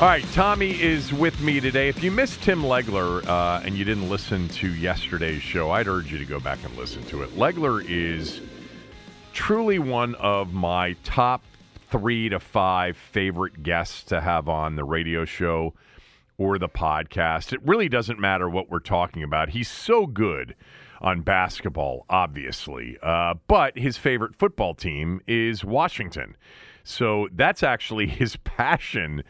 All right, Tommy is with me today. If you missed Tim Legler uh, and you didn't listen to yesterday's show, I'd urge you to go back and listen to it. Legler is truly one of my top three to five favorite guests to have on the radio show or the podcast. It really doesn't matter what we're talking about. He's so good on basketball, obviously, uh, but his favorite football team is Washington. So that's actually his passion.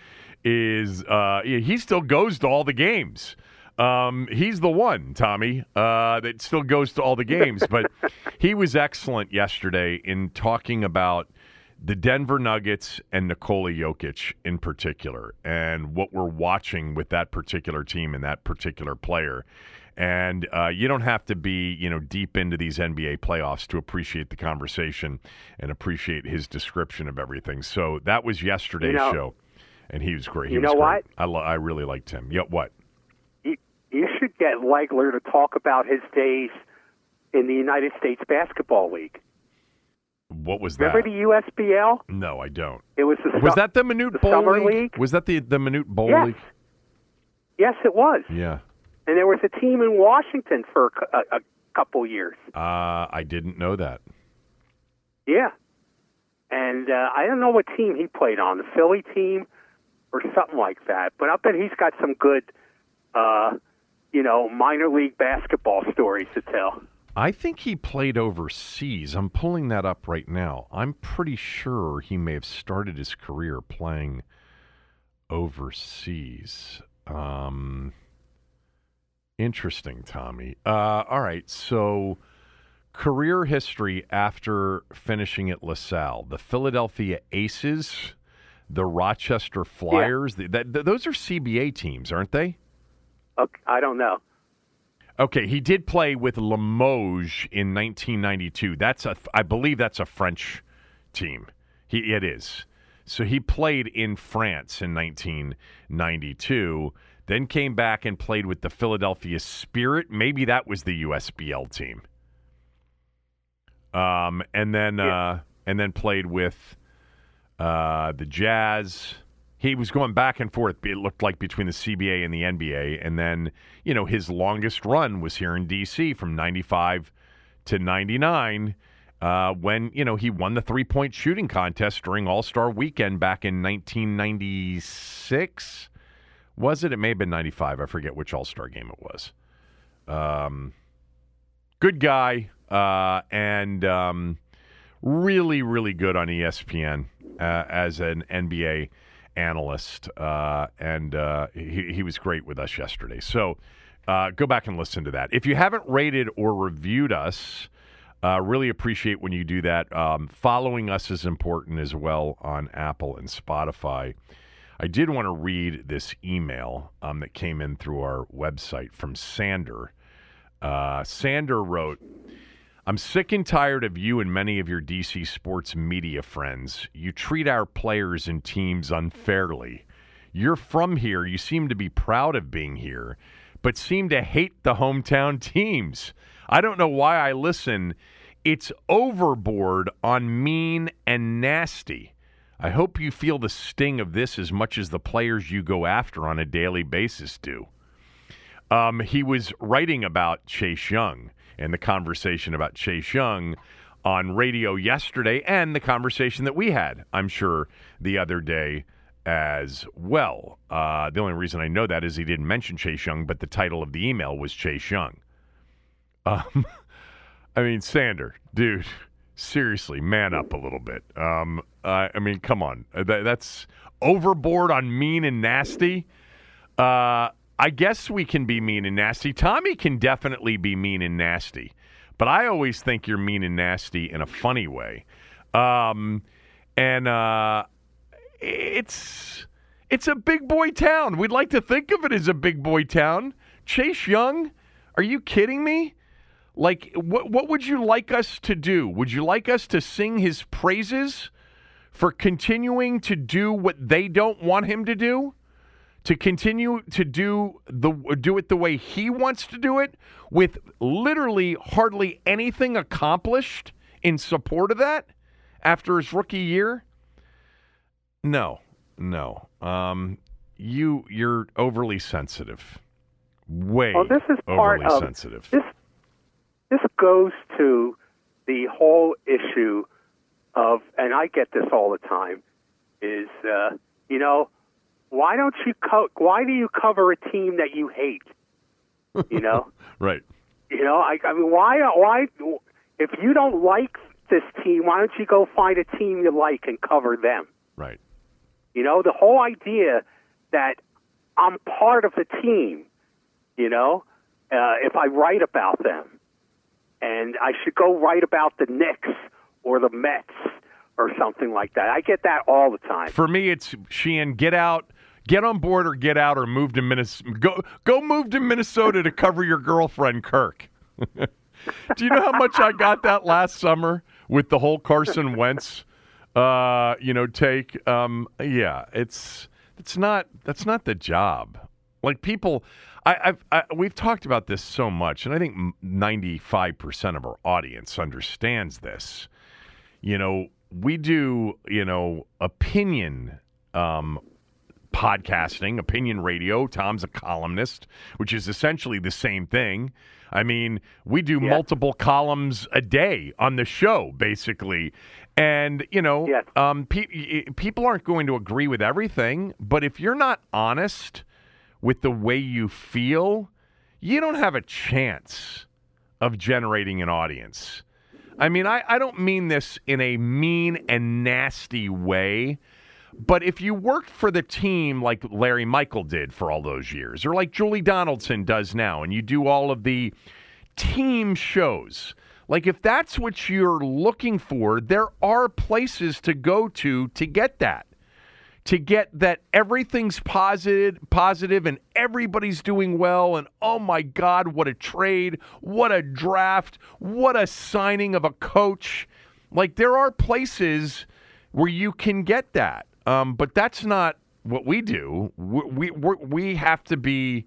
Is uh, he still goes to all the games? Um, he's the one, Tommy, uh, that still goes to all the games. But he was excellent yesterday in talking about the Denver Nuggets and Nikola Jokic in particular, and what we're watching with that particular team and that particular player. And uh, you don't have to be, you know, deep into these NBA playoffs to appreciate the conversation and appreciate his description of everything. So that was yesterday's You know- show, and he was great. He You was know great. what? I, lo- I really liked him. Yeah, what? You, you should get Legler to talk about his days in the United States Basketball League. What was that? Remember the USBL? no, I don't. It was the Was su- that the Minute the Bowl Summer League? League? Was that the the Minute Bowl Yes. League? Yes, it was. Yeah. And there was a team in Washington for a, a, a couple years. Uh, I didn't know that. Yeah. And uh, I don't know what team he played on, the Philly team or something like that. But I'll bet he's got some good, uh, you know, minor league basketball stories to tell. I think he played overseas. I'm pulling that up right now. I'm pretty sure he may have started his career playing overseas. Um, interesting, Tommy. Uh, all right, so career history after finishing at LaSalle: the Philadelphia Aces, the Rochester Flyers. The- that, th- those are CBA teams, aren't they? Okay, I don't know. Okay, he did play with Limoges in 1992. That's a, I believe that's a French team. He, it is. So he played in France in 1992. Then came back and played with the Philadelphia Spirit. Maybe that was the USBL team. Um, and then uh, and then played with uh, the Jazz. He was going back and forth. It looked like between the CBA and the NBA, and then you know his longest run was here in DC from '95 to '99, uh, when you know he won the three point shooting contest during All Star Weekend back in 1996. Was it? It may have been '95. I forget which All Star game it was. Um, good guy, uh, and um, really, really good on ESPN uh, as an NBA analyst, uh, and uh, he, he was great with us yesterday. So uh, go back and listen to that. If you haven't rated or reviewed us, uh, really appreciate when you do that. Um, following us is important as well on Apple and Spotify. I did want to read this email um, that came in through our website from Sander. Uh, Sander wrote, I'm sick and tired of you and many of your DC sports media friends. You treat our players and teams unfairly. You're from here. You seem to be proud of being here, but seem to hate the hometown teams. I don't know why I listen It's overboard on mean and nasty. I hope you feel the sting of this as much as the players you go after on a daily basis do. Um, he was writing about Chase Young and the conversation about Chase Young on radio yesterday and the conversation that we had, I'm sure, the other day as well. Uh, the only reason I know that is he didn't mention Chase Young, but the title of the email was Chase Young. Um, I mean, Sander, dude, seriously, man up a little bit. Um, I mean, come on. That, that's overboard on mean and nasty. Uh, I guess we can be mean and nasty. Tommy can definitely be mean and nasty, but I always think you're mean and nasty in a funny way. Um, and uh, it's it's a big boy town. We'd like to think of it as a big boy town. Chase Young, are you kidding me? Like, what what would you like us to do? Would you like us to sing his praises for continuing to do what they don't want him to do? To continue to do the do it the way he wants to do it, with literally hardly anything accomplished in support of that after his rookie year? No, no. Um, you you're overly sensitive. Way Well, this is part overly of sensitive. this. This goes to the whole issue of, and I get this all the time, is uh, you know, why don't you co- why do you cover a team that you hate? You know, right. you know, I, I mean, why why if you don't like this team, why don't you go find a team you like and cover them? Right. You know, the whole idea that I'm part of the team, you know, uh, if I write about them, and I should go write about the Knicks or the Mets or something like that. I get that all the time. For me, it's Sheehan. Get out. Get on board or get out or move to Minnesota. Go go move to Minnesota to cover your girlfriend Kirk. Do you know how much I got that last summer with the whole Carson Wentz, uh, you know, take? Um, yeah, it's it's not that's not the job. Like people, I, I've I, we've talked about this so much, and I think ninety five percent of our audience understands this. You know, we do you know opinion um, podcasting, opinion radio. Tom's a columnist, which is essentially the same thing. I mean, we do Yeah. multiple columns a day on the show, basically. And, you know, Yes. um, pe- people aren't going to agree with everything, but if you're not honest with the way you feel, you don't have a chance of generating an audience. I mean, I, I don't mean this in a mean and nasty way, but if you worked for the team like Larry Michael did for all those years, or like Julie Donaldson does now, and you do all of the team shows, like if that's what you're looking for, there are places to go to to get that to get that everything's positive positive and everybody's doing well and oh my god what a trade what a draft what a signing of a coach. Like there are places where you can get that um, but that's not what we do we, we, we're, have to be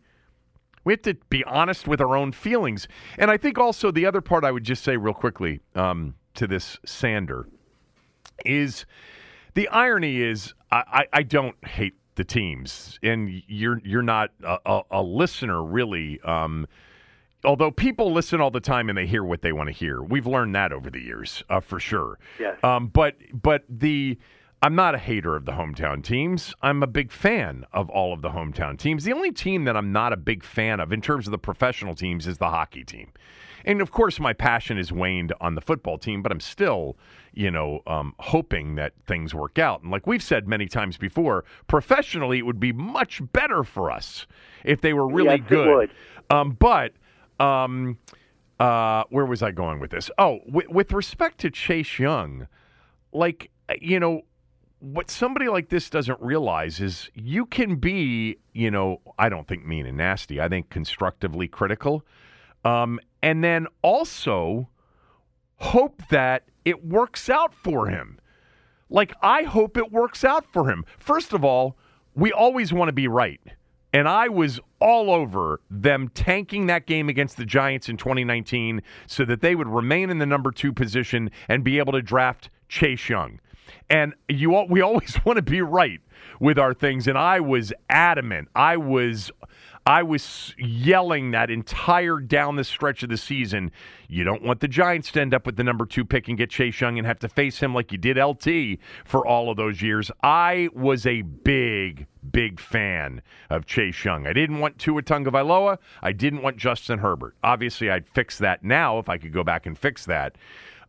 we have to be honest with our own feelings and i think also the other part i would just say real quickly um, to this sander is the irony is I, I, I don't hate the teams, and you're you're not a, a, a listener really. Um, although people listen all the time and they hear what they want to hear, we've learned that over the years uh, for sure. Yes. Um, but but the I'm not a hater of the hometown teams. I'm a big fan of all of the hometown teams. The only team that I'm not a big fan of in terms of the professional teams is the hockey team. And of course, my passion is waned on the football team, but I'm still, you know, um, hoping that things work out. And like we've said many times before, professionally, it would be much better for us if they were really Yes, good. Um, but um, uh, where was I going with this? Oh, with, with respect to Chase Young, like you know, what somebody like this doesn't realize is you can be, you know, I don't think mean and nasty. I think constructively critical, um, and then also hope that it works out for him. Like I hope it works out for him. First of all, we always want to be right. And I was all over them tanking that game against the Giants in 2019 so that they would remain in the number two position and be able to draft Chase Young. And you, we always want to be right with our things. And I was adamant. I was I was yelling that entire down the stretch of the season. You don't want the Giants to end up with the number two pick and get Chase Young and have to face him like you did LT for all of those years. I was a big, big fan of Chase Young. I didn't want Tua Tagovailoa. I didn't want Justin Herbert. Obviously, I'd fix that now if I could go back and fix that.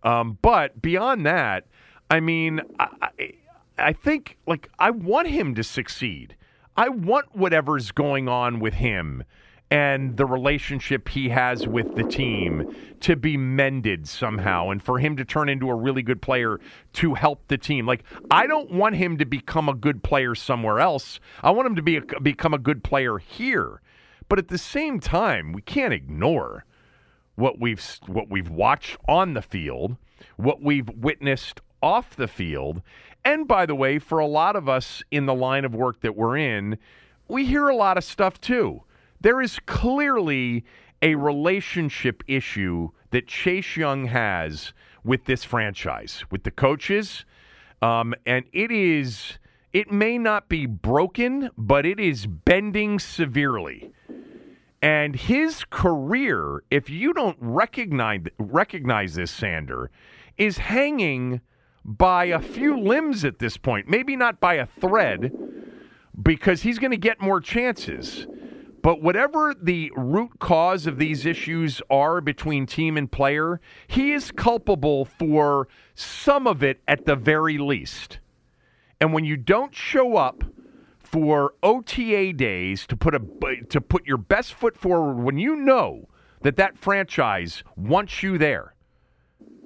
Um, but beyond that, I mean, I, I, think like I want him to succeed. I want whatever's going on with him and the relationship he has with the team to be mended somehow and for him to turn into a really good player to help the team. Like I don't want him to become a good player somewhere else. I want him to be a, become a good player here. But at the same time, we can't ignore what we've what we've watched on the field, what we've witnessed off the field, and by the way, for a lot of us in the line of work that we're in, we hear a lot of stuff too. There is clearly a relationship issue that Chase Young has with this franchise, with the coaches. Um, and it is, it may not be broken, but it is bending severely. And his career, if you don't recognize recognize this, Sander, is hanging by a few limbs at this point. Maybe not by a thread, because he's going to get more chances. But whatever the root cause of these issues are between team and player, he is culpable for some of it at the very least. And when you don't show up for OTA days to put a to put your best foot forward when you know that that franchise wants you there,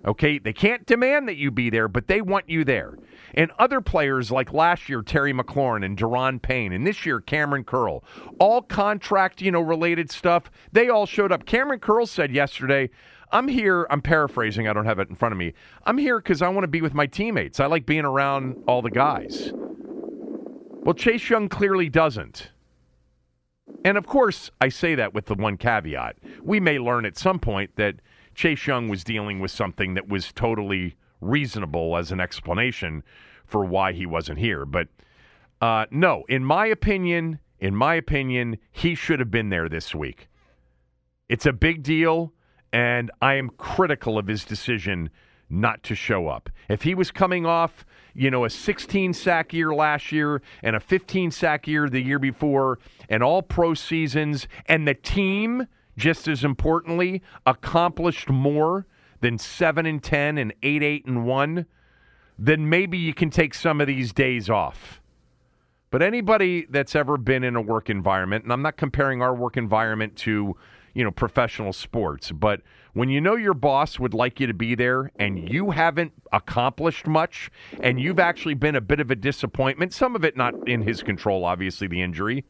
Okay, they can't demand that you be there, but they want you there. And other players like last year, Terry McLaurin and Daron Payne, and this year, Kamren Curl, all contract, you know, related stuff, they all showed up. Kamren Curl said yesterday, I'm here, I'm paraphrasing, I don't have it in front of me. I'm here because I want to be with my teammates. I like being around all the guys. Well, Chase Young clearly doesn't. And of course, I say that with the one caveat. We may learn at some point that Chase Young was dealing with something that was totally reasonable as an explanation for why he wasn't here. But uh, no, in my opinion, in my opinion, he should have been there this week. It's a big deal, and I am critical of his decision not to show up. If he was coming off, you know, a 16 sack year last year and a 15 sack year the year before, and all pro seasons, and the team just as importantly, accomplished more than 7 and 10 and 8 8 and 1, then maybe you can take some of these days off. But anybody that's ever been in a work environment, and I'm not comparing our work environment to, you know, professional sports, but when you know your boss would like you to be there and you haven't accomplished much and you've actually been a bit of a disappointment, some of it not in his control, obviously the injury.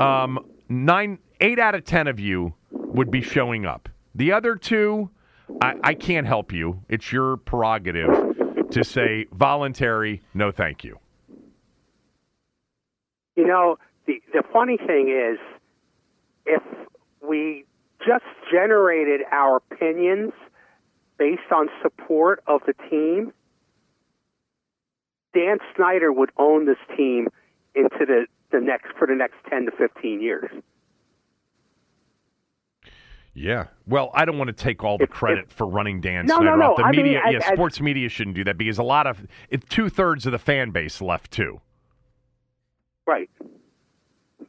Um, nine, eight out of ten of you would be showing up. The other two, I, I can't help you. It's your prerogative to say voluntary, no, thank you. You know, the the funny thing is, if we just generated our opinions based on support of the team, Dan Snyder would own this team into the the next for the next 10 to 15 years. Yeah. Well, I don't want to take all the credit if, for running Dan no, Snyder no, no. off. The I media, mean, yeah, I, sports media shouldn't do that because a lot of two thirds of the fan base left too. Right.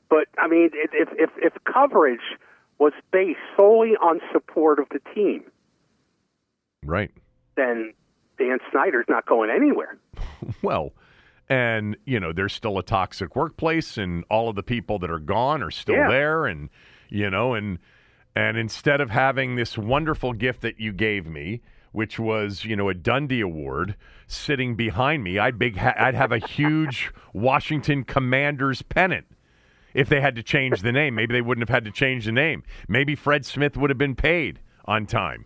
But I mean, if if if coverage was based solely on support of the team, right, then Dan Snyder's not going anywhere. well, and you know there's still a toxic workplace and all of the people that are gone are still yeah. there and you know and and instead of having this wonderful gift that you gave me which was you know a Dundie award sitting behind me I'd big ha- I'd have a huge Washington Commanders pennant if they had to change the name maybe they wouldn't have had to change the name maybe Fred Smith would have been paid on time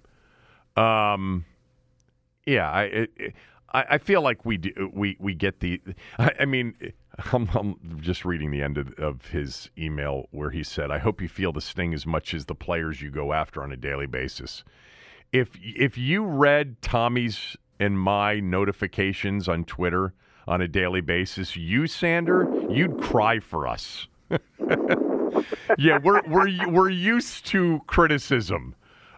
um yeah I it, I, I feel like we do, we we get the. I, I mean, I'm, I'm just reading the end of, of his email where he said, "I hope you feel the sting as much as the players you go after on a daily basis." If if you read Tommy's and my notifications on Twitter on a daily basis, you Sander, you'd cry for us. yeah, we're we're we're used to criticism.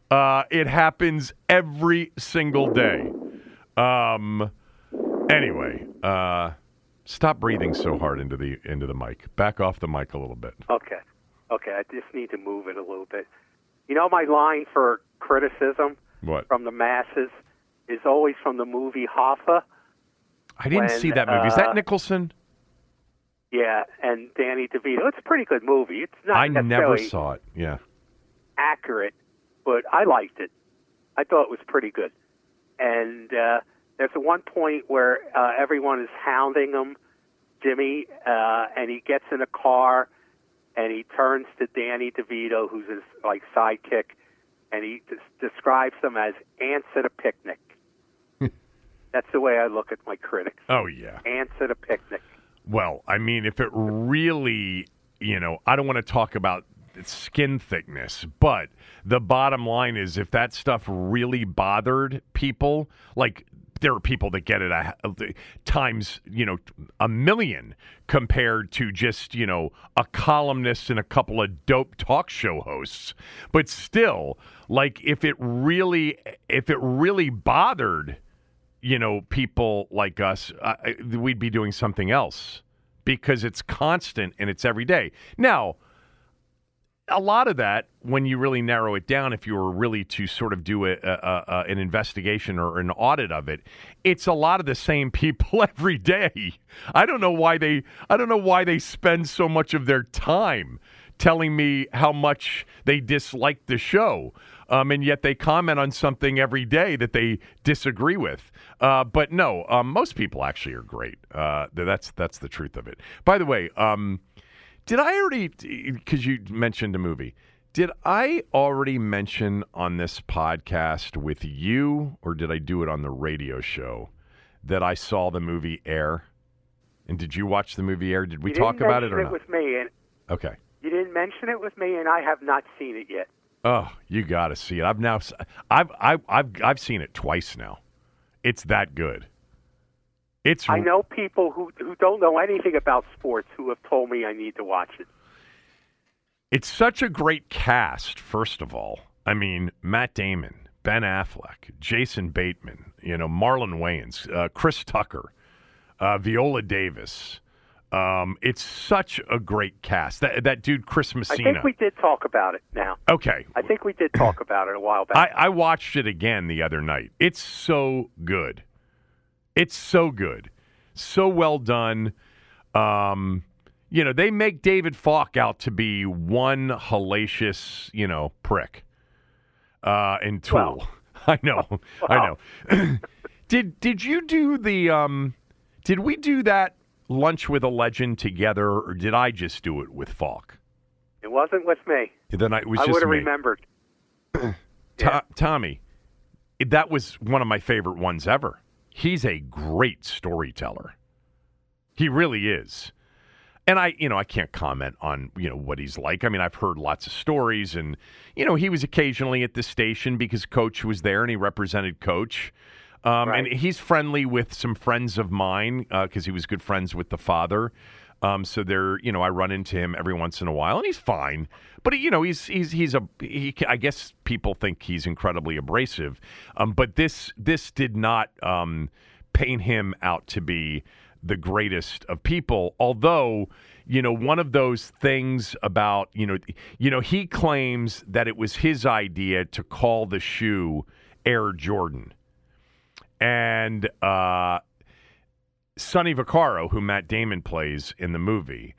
Uh, it happens every single day. Um, anyway, uh, stop breathing so hard into the into the mic. Back off the mic a little bit. Okay. Okay, I just need to move it a little bit. You know, my line for criticism What? from the masses is always from the movie Hoffa. I didn't when, see that movie. Is that uh, Nicholson? Yeah, and Danny DeVito. It's a pretty good movie. It's not I never saw it. Yeah. accurate, but I liked it. I thought it was pretty good. And uh, there's a one point where uh, everyone is hounding him, Jimmy, uh, and he gets in a car and he turns to Danny DeVito, who's his like sidekick, and he des- describes them as ants at a picnic. That's the way I look at my critics. Oh yeah. Ants at a picnic. Well, I mean, if it really, you know, I don't want to talk about skin thickness, but the bottom line is if that stuff really bothered people, like there are people that get it a, times, you know, a million compared to just, you know, a columnist and a couple of dope talk show hosts. But still, like if it really if it really bothered you know, people like us, uh, we'd be doing something else because it's constant and it's every day. Now, a lot of that, when you really narrow it down, if you were really to sort of do a, a, a, an investigation or an audit of it, it's a lot of the same people every day. I don't know why they. I don't know why they spend so much of their time telling me how much they dislike the show. Um, and yet they comment on something every day that they disagree with. Uh, but no, um, most people actually are great. Uh, that's that's the truth of it. By the way, um, did I already? Because you mentioned a movie. Did I already mention on this podcast with you, or did I do it on the radio show that I saw the movie Air? And did you watch the movie Air? Did we talk about it or not? with me, and okay. you didn't mention it with me, and I have not seen it yet. Oh, you got to see it. I've now, I've, I've, I've, I've seen it twice now. It's that good. It's. I know people who who don't know anything about sports who have told me I need to watch it. It's such a great cast. First of all, I mean Matt Damon, Ben Affleck, Jason Bateman, you know Marlon Wayans, uh, Chris Tucker, uh, Viola Davis. Um, it's such a great cast. That that dude Chris Messina. I think we did talk about it now. okay, I think we did talk about it a while back. I, I watched it again the other night. It's so good. It's so good. So well done. Um, you know, they make David Falk out to be one hellacious, you know, prick. Uh, and tool. Well. I know. I know. did did you do the um did we do that lunch with a legend together or did I just do it with Falk? it wasn't with me. Then I, was I would have remembered. To- Yeah. Tommy, that was one of my favorite ones ever. He's a great storyteller. He really is. And I, you know, I can't comment on, you know, what he's like. I mean, I've heard lots of stories and, you know, he was occasionally at the station because coach was there and he represented coach. Um, Right. And he's friendly with some friends of mine because he was good friends with the father. Um, so there, you know, I run into him every once in a while, and he's fine. But you know, he's he's he's a he. I guess people think he's incredibly abrasive, um, but this this did not um, paint him out to be the greatest of people. Although, you know, one of those things about you know, you know, he claims that it was his idea to call the shoe Air Jordan, and uh, Sonny Vaccaro, who Matt Damon plays in the movie,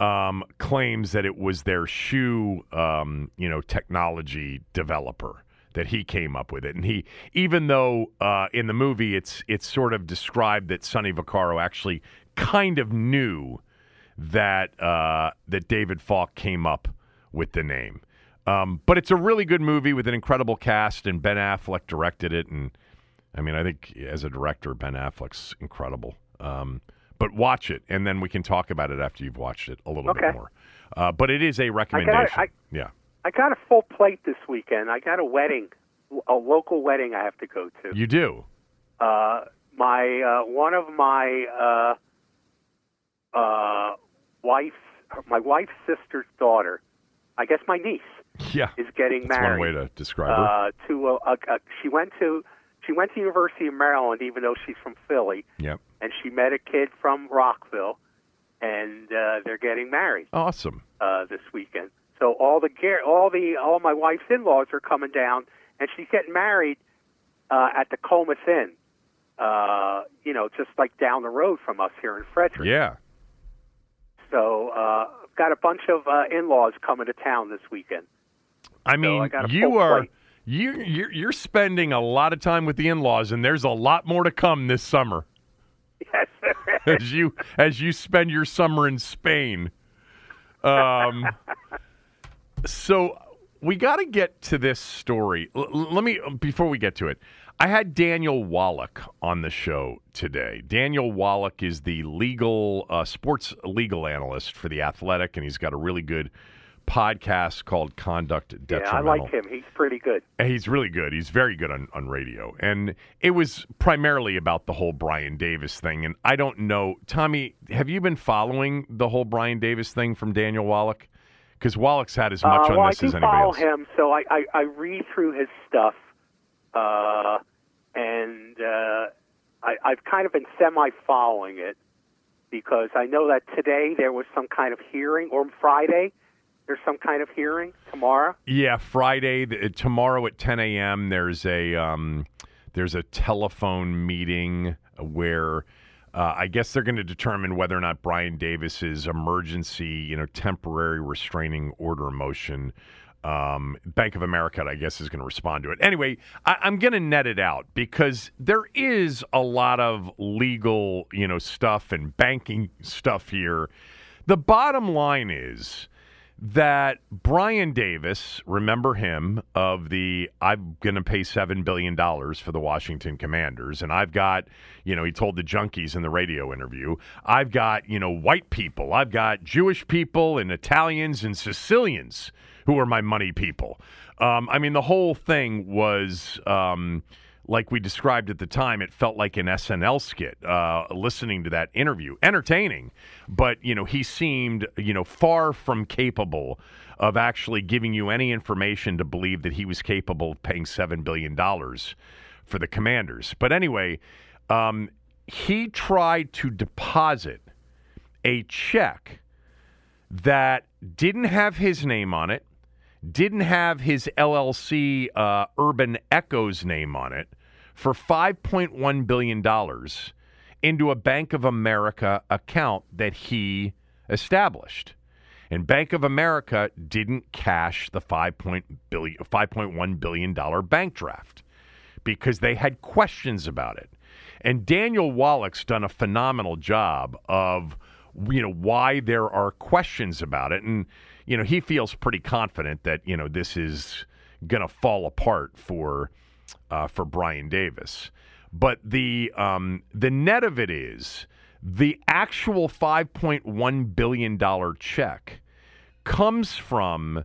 um, claims that it was their shoe, um, you know, technology developer that he came up with it. And he, even though uh, in the movie it's it's sort of described that Sonny Vaccaro actually kind of knew that uh, that David Falk came up with the name. Um, but it's a really good movie with an incredible cast, and Ben Affleck directed it. And I mean, I think as a director, Ben Affleck's incredible. Um, but watch it, and then we can talk about it after you've watched it a little Okay. bit more. Uh, but it is a recommendation. I- yeah. I got a full plate this weekend. I got a wedding, a local wedding I have to go to. You do. Uh, my uh, one of my uh, uh, wife's my wife's sister's daughter, I guess my niece, Yeah. is getting That's married. one way to describe her. uh, to a, a, she went to she went to University of Maryland, even though she's from Philly, yep. and she met a kid from Rockville, and uh, they're getting married Awesome. uh, this weekend. So all the all the all my wife's in-laws are coming down, and she's getting married uh, at the Comus Inn. Uh, you know, just like down the road from us here in Frederick. Yeah. So uh, I've got a bunch of uh, in-laws coming to town this weekend. I mean, I you are. You you're, you're spending a lot of time with the in-laws, and there's a lot more to come this summer Yes. as you as you spend your summer in Spain. Um, so we got to get to this story. L- let me before we get to it. I had Daniel Wallach on the show today. Daniel Wallach is the legal uh, sports legal analyst for the Athletic, and he's got a really good podcast called Conduct yeah, I like him. He's pretty good. He's really good. He's very good on, on radio. And it was primarily about the whole Brian Davis thing. And I don't know, Tommy, have you been following the whole Brian Davis thing from Daniel Wallach? Because Wallach's had as much uh, on well, this I do as anybody follow else. him, so I, I, I read through his stuff, uh, and uh, I, I've kind of been semi-following it because I know that today there was some kind of hearing, or Friday there's some kind of hearing tomorrow. Yeah, Friday the, tomorrow at 10 a.m. There's a um, there's a telephone meeting where uh, I guess they're going to determine whether or not Brian Davis's emergency, you know, temporary restraining order motion. Um, Bank of America, I guess, is going to respond to it. Anyway, I, I'm going to net it out because there is a lot of legal, you know, stuff and banking stuff here. The bottom line is that Brian Davis, remember him of the I'm going to pay 7 billion dollars for the Washington Commanders and I've got, you know, he told the junkies in the radio interview, I've got, you know, white people, I've got Jewish people and Italians and Sicilians who are my money people. Um, I mean the whole thing was um, like we described at the time, it felt like an SNL skit. Uh, listening to that interview, entertaining, but you know he seemed you know far from capable of actually giving you any information to believe that he was capable of paying seven billion dollars for the Commanders. But anyway, um, he tried to deposit a check that didn't have his name on it, didn't have his LLC uh, Urban Echoes name on it for $5.1 billion into a Bank of America account that he established. And Bank of America didn't cash the $5.1 billion, $5.1 billion bank draft because they had questions about it. And Daniel Wallach's done a phenomenal job of you know why there are questions about it and you know he feels pretty confident that you know this is going to fall apart for uh, for Brian Davis. But the um, the net of it is the actual 5.1 billion dollar check comes from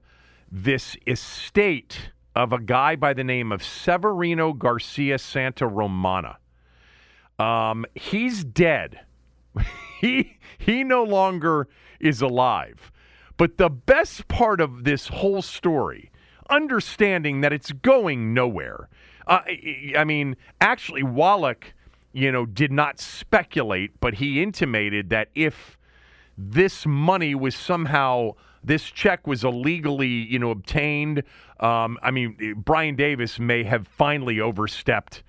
this estate of a guy by the name of Severino Garcia Santa Romana. Um, he's dead. he he no longer is alive. But the best part of this whole story, understanding that it's going nowhere. Uh, I- mean, actually, Wallach, you know, did not speculate, but he intimated that if this money was somehow this check was illegally, you know, obtained. Um, I mean, Brian Davis may have finally overstepped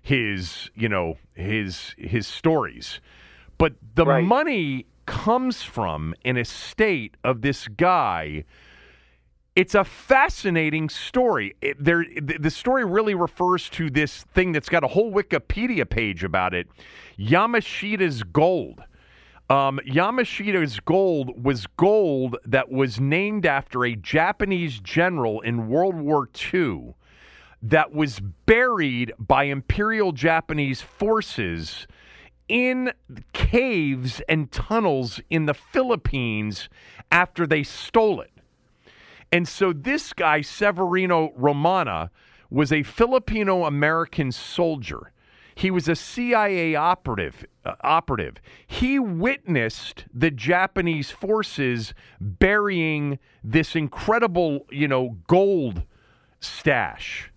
his, you know, his his stories, but the Right. money comes from an estate of this guy. It's a fascinating story. It, there, the, story really refers to this thing that's got a whole Wikipedia page about it. Yamashita's gold. Um, Yamashita's gold was gold that was named after a Japanese general in World War II that was buried by Imperial Japanese forces in caves and tunnels in the Philippines after they stole it. And so this guy, Severino Romana, was a Filipino American soldier. He was a CIA operative. Uh, operative. He witnessed the Japanese forces burying this incredible, you know, gold stash.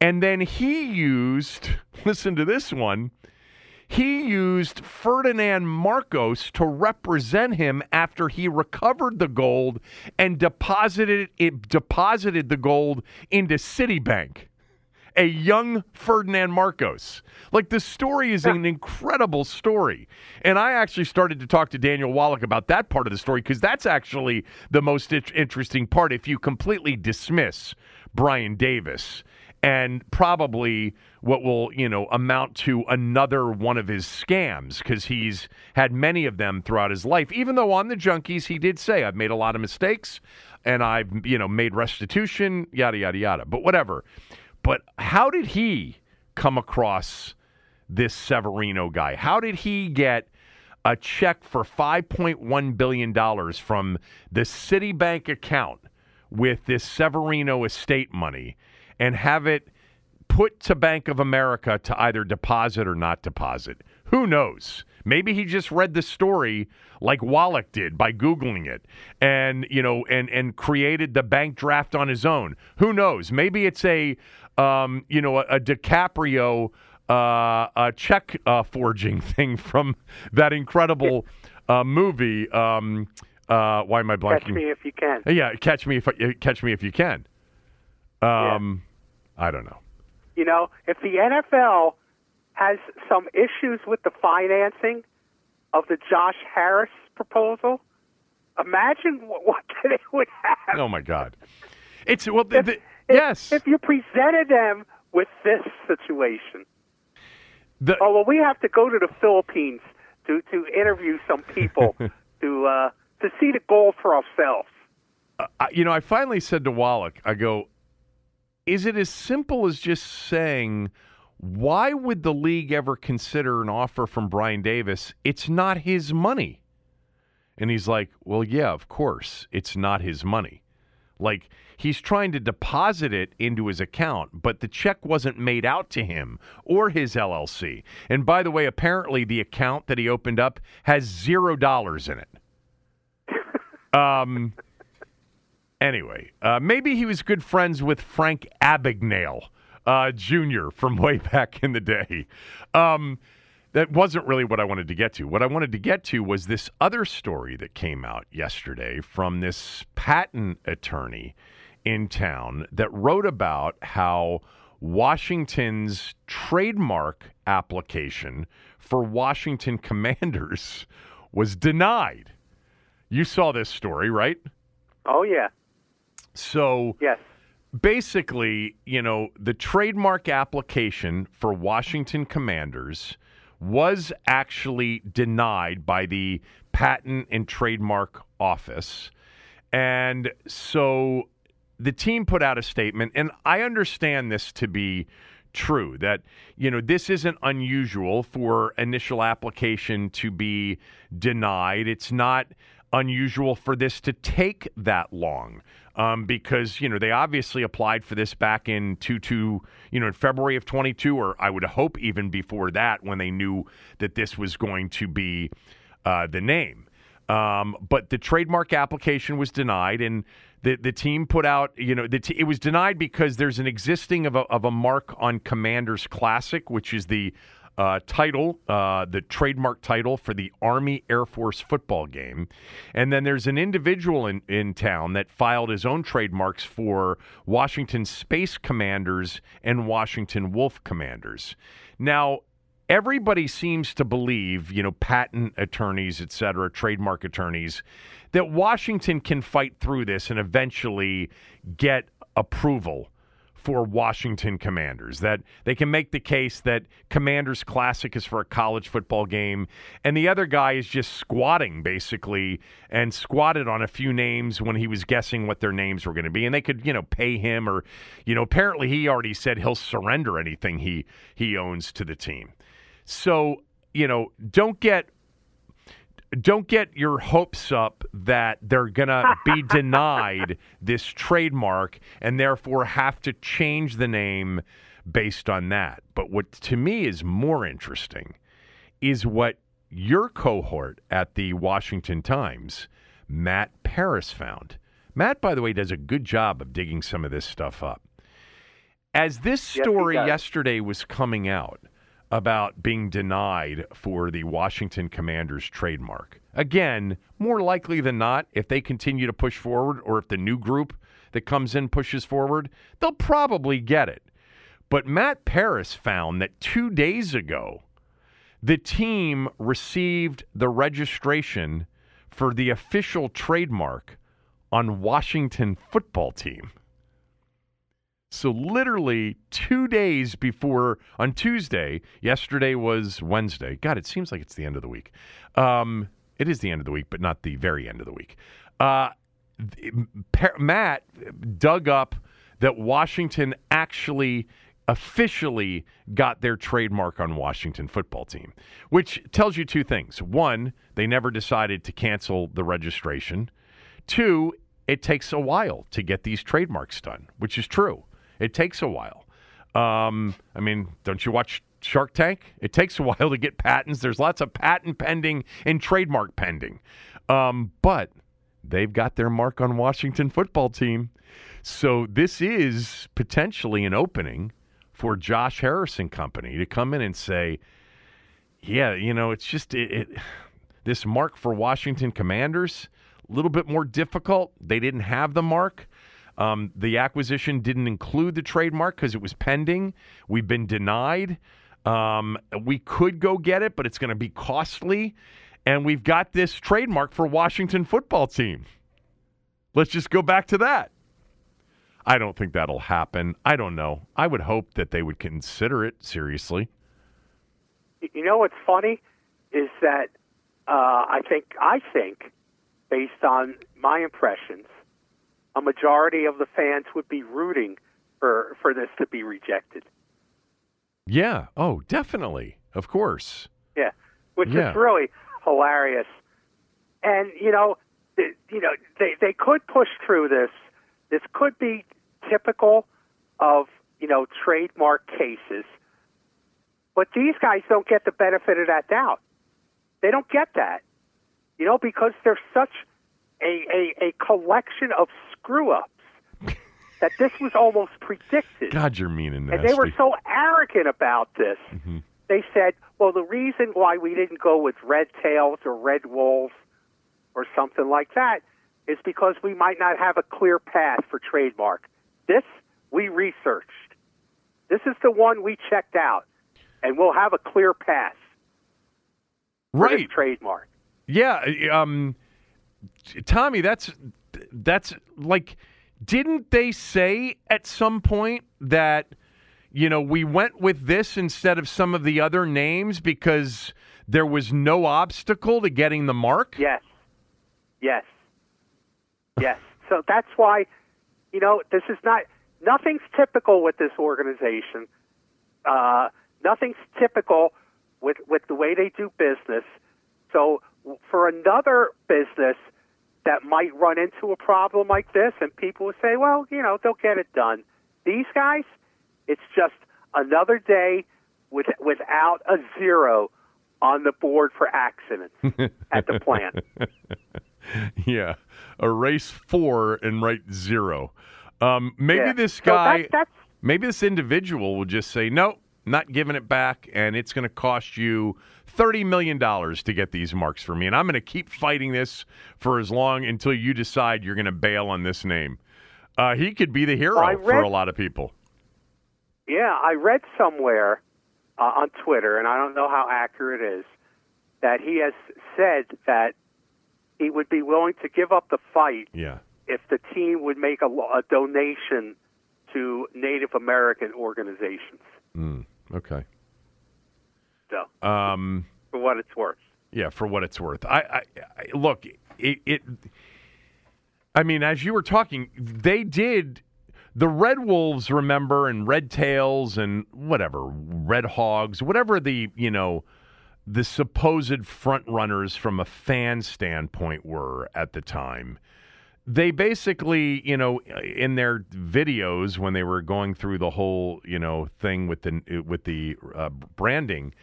And then he used, listen to this one, he used Ferdinand Marcos to represent him after he recovered the gold and deposited it deposited the gold into Citibank. A young Ferdinand Marcos. Like the story is an incredible story. And I actually started to talk to Daniel Wallach about that part of the story because that's actually the most interesting part if you completely dismiss Brian Davis and probably what will you know amount to another one of his scams because he's had many of them throughout his life. Even though on the junkies he did say i've made a lot of mistakes and i've you know made restitution yada yada yada. But whatever. But how did he come across this severino guy? How did he get a check for $5.1 billion from the Citibank account with this Severino estate money and have it put to Bank of America to either deposit or not deposit. Who knows? Maybe he just read the story like Wallach did by googling it and you know and and created the bank draft on his own. Who knows? Maybe it's a um, you know a, a DiCaprio uh, a check uh, forging thing from that incredible uh, movie. Um, uh, why am I blanking? Catch me if you can. Yeah, catch me if catch me if you can. Um, yeah. I don't know. You know, if the NFL has some issues with the financing of the Josh Harris proposal, imagine what, what they would have. Oh my God! It's well, if, the, if, yes. If you presented them with this situation, the, oh well, we have to go to the Philippines to to interview some people to uh, to see the goal for ourselves. Uh, you know, I finally said to Wallach, I go, is it as simple as just saying, why would the league ever consider an offer from Brian Davis? It's not his money. And he's like, well, yeah, of course, it's not his money. Like, he's trying to deposit it into his account, but the check wasn't made out to him or his LLC. And by the way, apparently the account that he opened up has zero dollars in it. Um, Anyway, uh, maybe he was good friends with Frank Abagnale uh, Jr. from way back in the day. Um, that wasn't really what I wanted to get to. What I wanted to get to was this other story that came out yesterday from this patent attorney in town that wrote about how Washington's trademark application for Washington Commanders was denied. You saw this story, right? Oh, yeah. So, yes. basically, you know, the trademark application for Washington Commanders was actually denied by the Patent and Trademark Office. And so the team put out a statement, and I understand this to be true that you know this isn't unusual for initial application to be denied it's not unusual for this to take that long um, because you know they obviously applied for this back in two two you know in February of 22 or I would hope even before that when they knew that this was going to be uh, the name. Um, but the trademark application was denied, and the the team put out you know t- it was denied because there's an existing of a, of a mark on Commanders Classic, which is the uh, title, uh, the trademark title for the Army Air Force football game. And then there's an individual in, in town that filed his own trademarks for Washington Space Commanders and Washington Wolf Commanders. Now, everybody seems to believe, you know, patent attorneys, et cetera, trademark attorneys, that Washington can fight through this and eventually get approval for Washington Commanders. That they can make the case that Commanders Classic is for a college football game, and the other guy is just squatting basically and squatted on a few names when he was guessing what their names were going to be, and they could you know pay him or you know apparently he already said he'll surrender anything he he owns to the team. So you know, don't get don't get your hopes up that they're going to be denied this trademark and therefore have to change the name based on that. But what to me is more interesting is what your cohort at the Washington Times, Matt Paras, found. Matt, by the way, does a good job of digging some of this stuff up. As this story yes, yesterday was coming out, about being denied for the Washington Commanders trademark. Again, more likely than not, if they continue to push forward or if the new group that comes in pushes forward, they'll probably get it. But Matt Paras found that two days ago, the team received the registration for the official trademark on Washington football team. So, literally two days before, on Tuesday, yesterday was Wednesday. God, it seems like it's the end of the week. Um, it is the end of the week, but not the very end of the week. Uh, Matt dug up that Washington actually officially got their trademark on Washington football team, which tells you two things. One, they never decided to cancel the registration. Two, it takes a while to get these trademarks done, which is true. It takes a while. Um, I mean, don't you watch Shark Tank? It takes a while to get patents. There's lots of patent pending and trademark pending. Um, but they've got their mark on Washington football team. So this is potentially an opening for Josh Harris and Company to come in and say, yeah, you know, it's just it, it this mark for Washington Commanders a little bit more difficult. They didn't have the mark. Um, the acquisition didn't include the trademark because it was pending. We've been denied. Um, we could go get it, but it's going to be costly. And we've got this trademark for Washington football team. Let's just go back to that. I don't think that'll happen. I don't know. I would hope that they would consider it seriously. You know what's funny is that uh, I think I think, based on my impressions, a majority of the fans would be rooting for for this to be rejected. Yeah. Oh, definitely. Of course. Yeah, which Yeah. is really hilarious. And you know, you know, they they could push through this. This could be typical of you know trademark cases, but these guys don't get the benefit of that doubt. They don't get that, you know, because they're such a a, a collection of screw ups that this was almost predicted. God, you're mean and And they were so arrogant about this. They said, well, the reason why we didn't go with red tails or red wolves or something like that is because we might not have a clear path for trademark. This we researched. This is the one we checked out, and we'll have a clear path for right. trademark. Yeah, um, Tommy, that's that's like, didn't they say at some point that you know we went with this instead of some of the other names because there was no obstacle to getting the mark? Yes. Yes. Yes. So that's why, you know, this is not, nothing's typical with this organization. Uh, nothing's typical with, with the way they do business. So for another business that might run into a problem like this, and people will say, well, you know, they'll get it done. These guys, it's just another day with, without a zero on the board for accidents at the plant. yeah, erase four and write zero. Um, maybe Yeah. this So guy, that- that's- maybe this individual will just say, no, not giving it back, and it's going to cost you thirty million dollars to get these marks for me, and I'm going to keep fighting this for as long until you decide you're going to bail on this name. Uh, he could be the hero I for a lot of people. Yeah, I read somewhere uh, on Twitter, and I don't know how accurate it is, that he has said that he would be willing to give up the fight Yeah. if the team would make a, a donation to Native American organizations. Mm, okay. So, Um, for what it's worth. Yeah, for what it's worth. I, I, I look it, it. I mean, as you were talking, they did the Red Wolves. Remember, and Red Tails, and whatever Red Hogs, whatever the you know the supposed front runners from a fan standpoint were at the time. They basically, you know, in their videos when they were going through the whole, you know, thing with the with the uh, branding,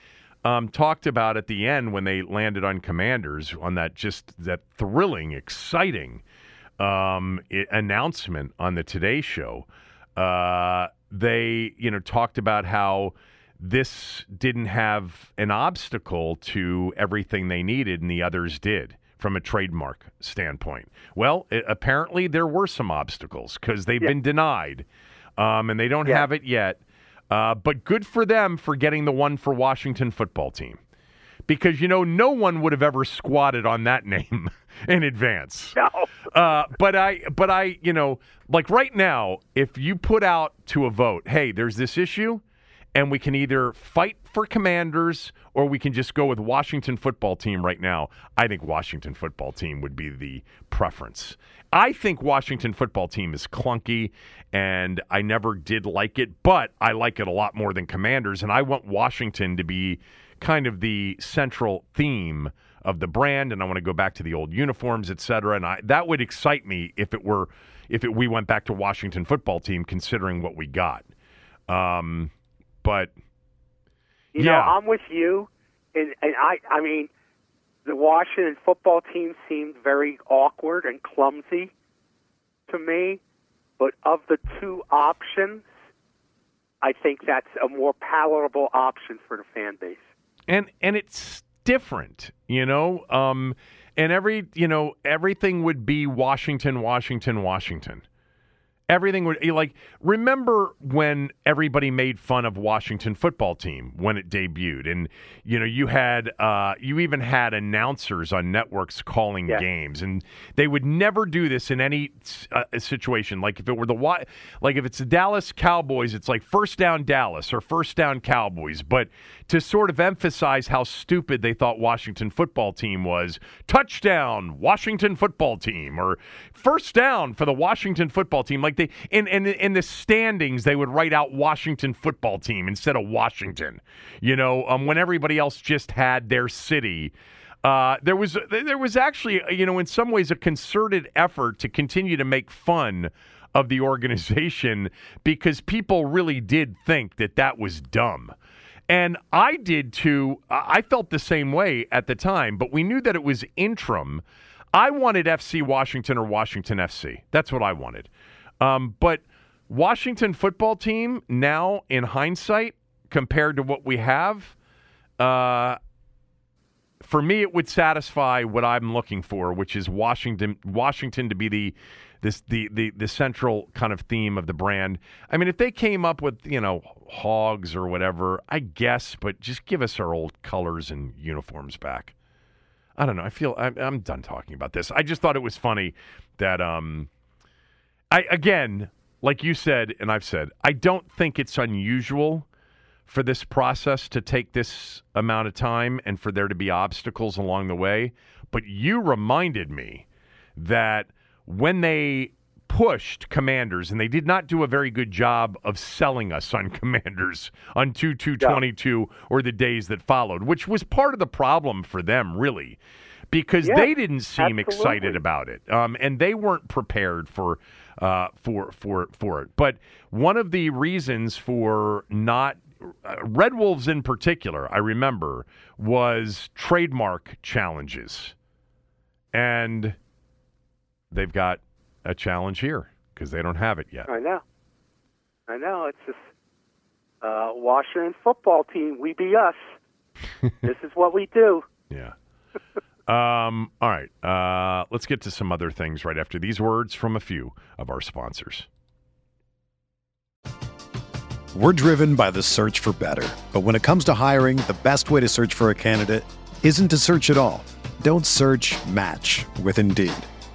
um, talked about at the end when they landed on Commanders on that just that thrilling, exciting um, it, announcement on the Today Show. Uh, they, you know, talked about how this didn't have an obstacle to everything they needed and the others did from a trademark standpoint. Well, it, apparently there were some obstacles because they've yeah. been denied um, and they don't yeah. have it yet. Uh, but good for them for getting the one for Washington football team. Because, you know, no one would have ever squatted on that name in advance. No. Uh, but I, but I, you know, like right now, if you put out to a vote, hey, there's this issue, and we can either fight for commanders or we can just go with Washington football team right now. I think Washington football team would be the preference. I think Washington football team is clunky and I never did like it, but I like it a lot more than commanders and I want Washington to be kind of the central theme of the brand and I want to go back to the old uniforms, et cetera. And I, that would excite me if it were if it, we went back to Washington football team considering what we got. Um, but you yeah. know, I'm with you, and, and I, I mean, the Washington football team seemed very awkward and clumsy to me. But of the two options, I think that's a more palatable option for the fan base. And and it's different, you know. Um, and every you know everything would be Washington, Washington, Washington everything would like remember when everybody made fun of Washington football team when it debuted? And you know you had uh, you even had announcers on networks calling yeah. games and they would never do this in any uh, situation. Like if it were the like if it's the Dallas Cowboys it's like first down Dallas or first down Cowboys. But to sort of emphasize how stupid they thought Washington football team was touchdown Washington football team or first down for the Washington football team like they in in in the standings they would write out Washington football team instead of Washington. You know, um, when everybody else just had their city. Uh, there was there was actually you know in some ways a concerted effort to continue to make fun of the organization because people really did think that that was dumb. And I did too. I felt the same way at the time, but we knew that it was interim. I wanted FC Washington or Washington FC. That's what I wanted. Um, but Washington football team now, in hindsight, compared to what we have, uh, for me, it would satisfy what I'm looking for, which is Washington. Washington to be the this the the the central kind of theme of the brand. I mean, if they came up with you know hogs or whatever, I guess, but just give us our old colors and uniforms back. I don't know. I feel I'm, I'm done talking about this. I just thought it was funny that um, I again, like you said, and I've said, I don't think it's unusual for this process to take this amount of time and for there to be obstacles along the way. But you reminded me that when they pushed commanders and they did not do a very good job of selling us on commanders on 2 222 yeah. or the days that followed which was part of the problem for them really because yeah, they didn't seem absolutely. excited about it um, and they weren't prepared for uh, for for for it. But one of the reasons for not uh, Red Wolves in particular, I remember, was trademark challenges, and they've got a challenge here because they don't have it yet. I know, I know. It's just uh, Washington football team. We be us. this is what we do. Yeah. Um, all right. Uh, let's get to some other things right after these words from a few of our sponsors. We're driven by the search for better. But when it comes to hiring, the best way to search for a candidate isn't to search at all. Don't search match with Indeed.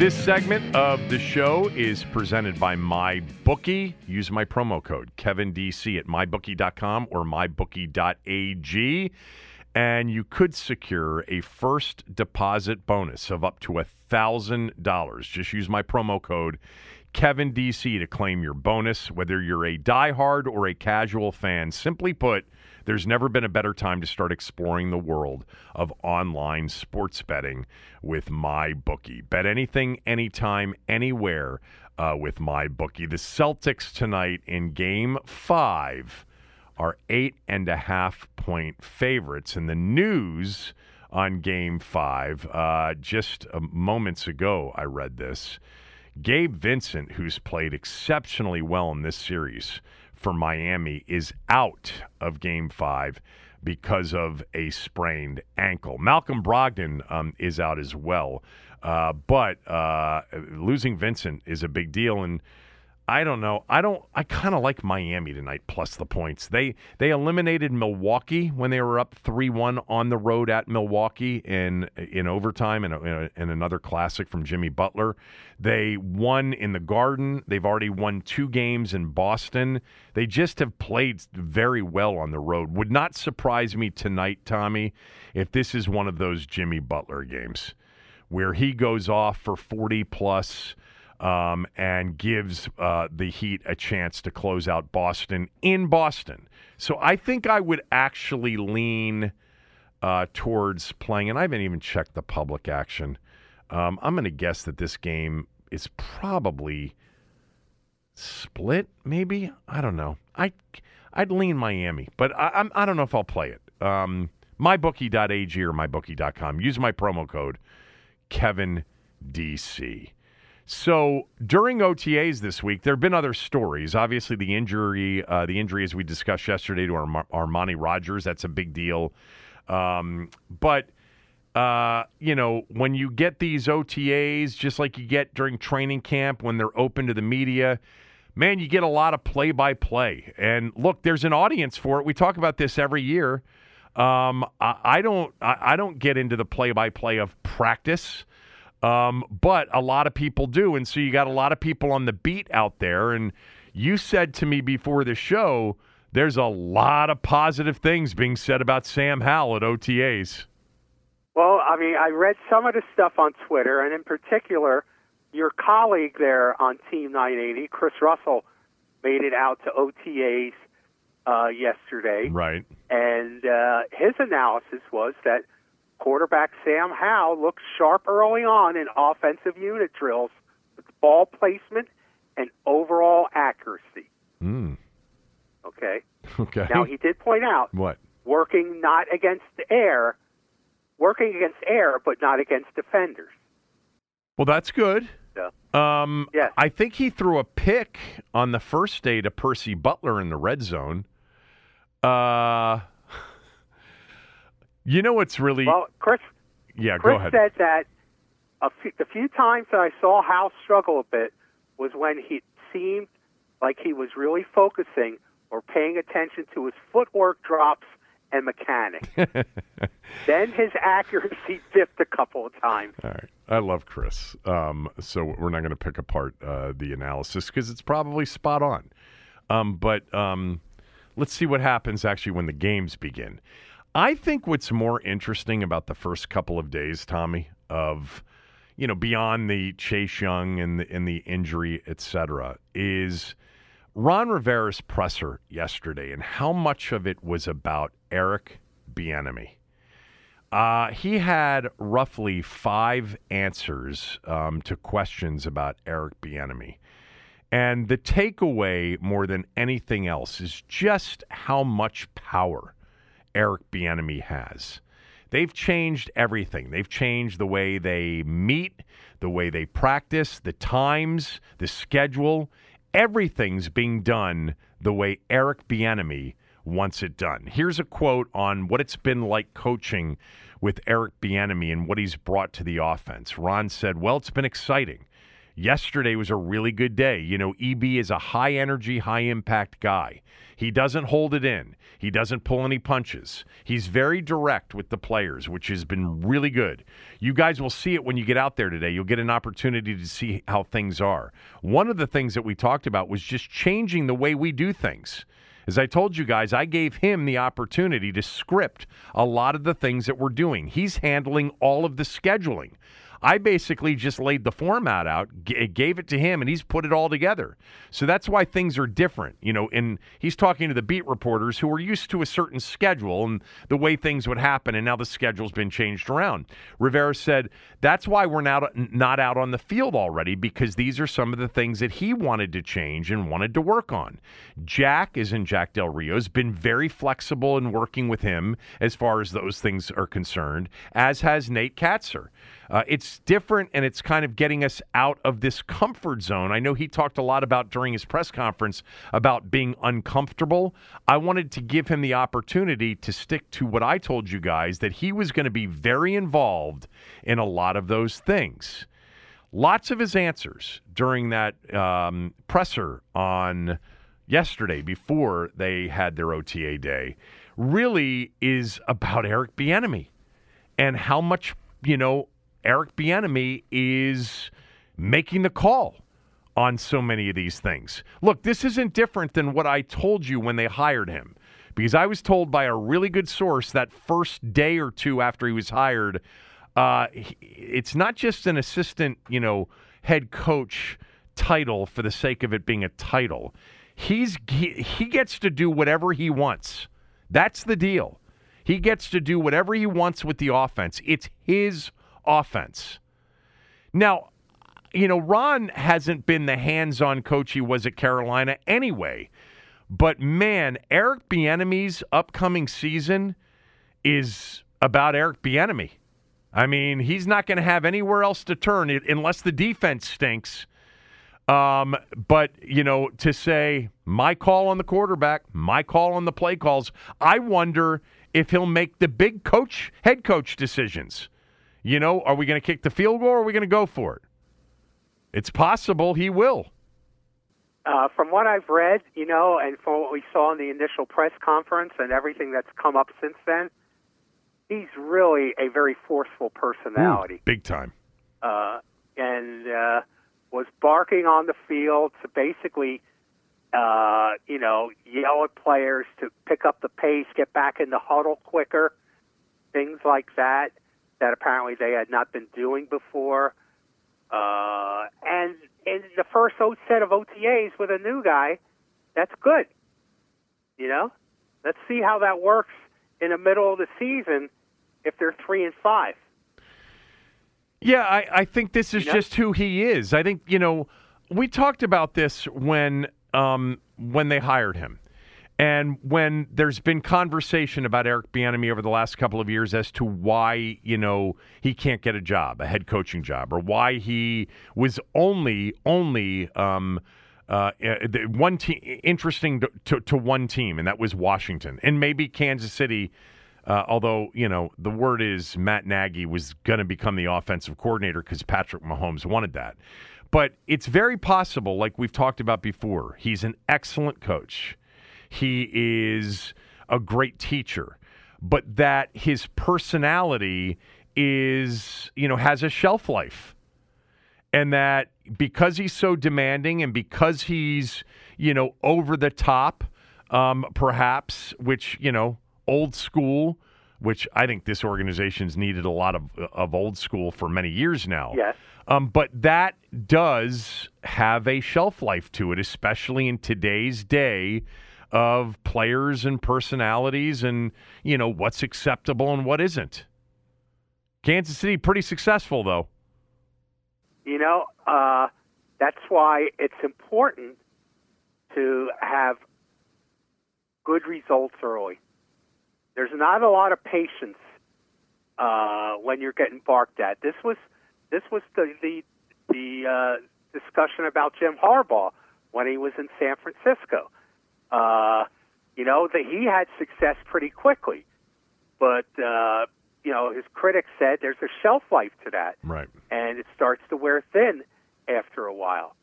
This segment of the show is presented by MyBookie. Use my promo code KevinDC at MyBookie.com or MyBookie.ag, and you could secure a first deposit bonus of up to $1,000. Just use my promo code KevinDC to claim your bonus, whether you're a diehard or a casual fan. Simply put, there's never been a better time to start exploring the world of online sports betting with MyBookie. Bet anything, anytime, anywhere uh, with MyBookie. The Celtics tonight in game five are eight and a half point favorites. And the news on game five, uh, just uh, moments ago, I read this. Gabe Vincent, who's played exceptionally well in this series, for Miami is out of game five because of a sprained ankle. Malcolm Brogdon um, is out as well. Uh, but uh, losing Vincent is a big deal. And I don't know. I don't. I kind of like Miami tonight plus the points. They they eliminated Milwaukee when they were up three one on the road at Milwaukee in in overtime and in, in, another classic from Jimmy Butler. They won in the Garden. They've already won two games in Boston. They just have played very well on the road. Would not surprise me tonight, Tommy, if this is one of those Jimmy Butler games where he goes off for forty plus um, and gives uh, the Heat a chance to close out Boston in Boston. So I think I would actually lean uh, towards playing, and I haven't even checked the public action. Um, I'm going to guess that this game is probably split, maybe. I don't know. I I'd lean Miami, but I, I'm I don't know if I'll play it. Um, mybookie.ag or mybookie.com. Use my promo code Kevin DC. So during OTAs this week, there have been other stories. Obviously, the injury, uh, the injury as we discussed yesterday to Ar- Armani Rogers, that's a big deal. Um, but uh, you know, when you get these OTAs, just like you get during training camp when they're open to the media, man, you get a lot of play-by-play. And look, there's an audience for it. We talk about this every year. Um, I, I, don't, I, I don't get into the play-by-play of practice. Um, but a lot of people do. And so you got a lot of people on the beat out there. And you said to me before the show, there's a lot of positive things being said about Sam Howell at OTAs. Well, I mean, I read some of the stuff on Twitter, and in particular, your colleague there on Team 980, Chris Russell, made it out to OTAs uh, yesterday. Right. And uh, his analysis was that – quarterback Sam Howell looked sharp early on in offensive unit drills with ball placement and overall accuracy. Mm. Okay. Okay. Now he did point out what working not against the air, working against air, but not against defenders. Well, that's good. Yeah. Um, yes. I think he threw a pick on the first day to Percy Butler in the red zone. Uh, you know what's really well, Chris. Yeah, Chris go ahead. said that a few, the few times that I saw Howell struggle a bit was when he seemed like he was really focusing or paying attention to his footwork drops and mechanics. then his accuracy dipped a couple of times. All right. I love Chris. Um, so we're not going to pick apart uh, the analysis because it's probably spot on. Um, but um, let's see what happens actually when the games begin. I think what's more interesting about the first couple of days, Tommy, of you know beyond the Chase Young and the, and the injury, etc., is Ron Rivera's presser yesterday and how much of it was about Eric Bieniemy. Uh, he had roughly five answers um, to questions about Eric Bieniemy. And the takeaway more than anything else is just how much power Eric Bieniemy has. They've changed everything. They've changed the way they meet, the way they practice, the times, the schedule. Everything's being done the way Eric Bieniemy wants it done. Here's a quote on what it's been like coaching with Eric Bieniemy and what he's brought to the offense. Ron said, "Well, it's been exciting. Yesterday was a really good day. You know, EB is a high energy, high impact guy. He doesn't hold it in. He doesn't pull any punches. He's very direct with the players, which has been really good. You guys will see it when you get out there today. You'll get an opportunity to see how things are. One of the things that we talked about was just changing the way we do things. As I told you guys, I gave him the opportunity to script a lot of the things that we're doing. He's handling all of the scheduling. I basically just laid the format out, g- gave it to him, and he's put it all together. So that's why things are different, you know. And he's talking to the beat reporters who are used to a certain schedule and the way things would happen, and now the schedule's been changed around. Rivera said that's why we're now not out on the field already because these are some of the things that he wanted to change and wanted to work on. Jack is in Jack Del Rio has been very flexible in working with him as far as those things are concerned, as has Nate Kaczor. Uh, it's different and it's kind of getting us out of this comfort zone. I know he talked a lot about during his press conference about being uncomfortable. I wanted to give him the opportunity to stick to what I told you guys that he was going to be very involved in a lot of those things. Lots of his answers during that um, presser on yesterday before they had their OTA day really is about Eric Bieniemy and how much you know Eric Bieniemy is making the call on so many of these things. Look, this isn't different than what I told you when they hired him. Because I was told by a really good source that first day or two after he was hired, uh, it's not just an assistant, you know, head coach title for the sake of it being a title. He's he, he gets to do whatever he wants. That's the deal. He gets to do whatever he wants with the offense. It's his offense. Now, you know, Ron hasn't been the hands on coach he was at Carolina anyway. But man, Eric Bieniemy's upcoming season is about Eric Bieniemy. I mean, he's not going to have anywhere else to turn unless the defense stinks. Um, but you know, to say my call on the quarterback, my call on the play calls, I wonder if he'll make the big coach, head coach decisions you know, are we going to kick the field goal or are we going to go for it? It's possible he will. Uh, from what I've read, you know, and from what we saw in the initial press conference and everything that's come up since then, he's really a very forceful personality. Ooh, big time. Uh, and uh, was barking on the field to basically, uh, you know, yell at players to pick up the pace, get back in the huddle quicker, things like that that apparently they had not been doing before. Uh, and in the first set of OTAs with a new guy, that's good. You know, let's see how that works in the middle of the season if they're three and five. Yeah, I, I think this is you know? just who he is. I think you know we talked about this when um, when they hired him. And when there's been conversation about Eric Bieniemy over the last couple of years as to why you know he can't get a job, a head coaching job, or why he was only only um, uh, one team interesting to, to, to, one team, and that was Washington, and maybe Kansas City. Uh, although you know the word is Matt Nagy was going to become the offensive coordinator because Patrick Mahomes wanted that. But it's very possible, like we've talked about before, he's an excellent coach he is a great teacher, but that his personality is, you know, has a shelf life. And that because he's so demanding and because he's, you know, over the top, um, perhaps, which, you know, old school, which I think this organization's needed a lot of, of old school for many years now. Yes. Um, but that does have a shelf life to it, especially in today's day of players and personalities and, you know, what's acceptable and what isn't. Kansas City pretty successful though. You know, uh, That's why it's important to have good results early. There's not a lot of patience uh, when you're getting barked at. This was this was the the the uh, discussion about Jim Harbaugh when he was in San Francisco. Uh, you know that he had success pretty quickly, but uh, you know his critics said there's a shelf life to that, Right. and it starts to wear thin after a while.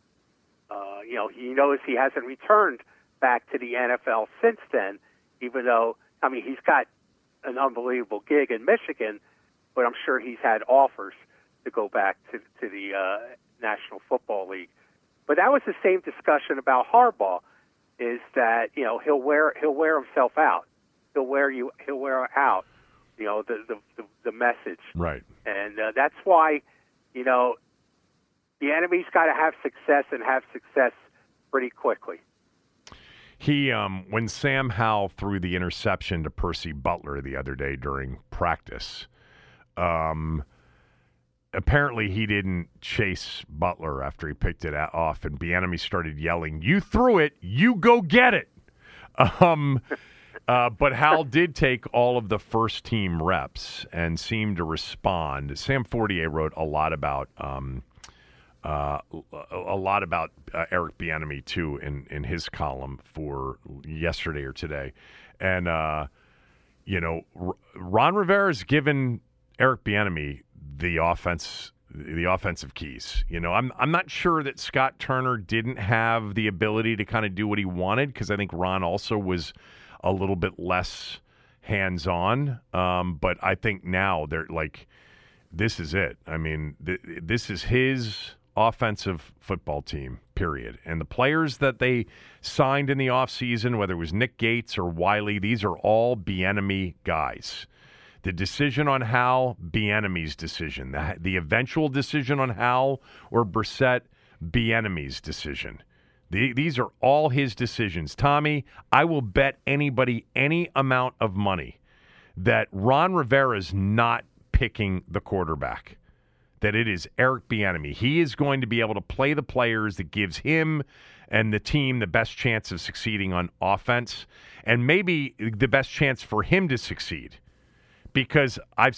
Uh, you know he knows he hasn't returned back to the NFL since then, even though I mean he's got an unbelievable gig in Michigan, but I'm sure he's had offers to go back to to the uh, National Football League. But that was the same discussion about Harbaugh, is that you know he'll wear he'll wear himself out, he'll wear you he'll wear out, you know the the the, the message, Right. and uh, that's why you know Bieniemy's got to have success and have success pretty quickly. He, um, when Sam Howell threw the interception to Percy Butler the other day during practice, um, apparently he didn't chase Butler after he picked it off, and Bieniemy started yelling, "You threw it, you go get it." Um, uh, but Howell did take all of the first team reps and seemed to respond. Sam Fortier wrote a lot about. Um, uh, a lot about uh, Eric Bieniemy too in in his column for yesterday or today, and uh, you know R- Ron Rivera's given Eric Bieniemy the offense the offensive keys. You know, I'm I'm not sure that Scott Turner didn't have the ability to kind of do what he wanted because I think Ron also was a little bit less hands on. Um, but I think now they're like this is it. I mean, th- this is his offensive football team, period. And the players that they signed in the offseason, whether it was Nick Gates or Wylie, these are all Bieniemy guys. The decision on Howell, Bieniemy's decision. The, the eventual decision on Howell or Brissett, Bieniemy's decision. The, these are all his decisions. Tommy, I will bet anybody any amount of money that Ron Rivera's not picking the quarterback. That it is Eric Bieniemy. He is going to be able to play the players that gives him and the team the best chance of succeeding on offense, and maybe the best chance for him to succeed. Because I've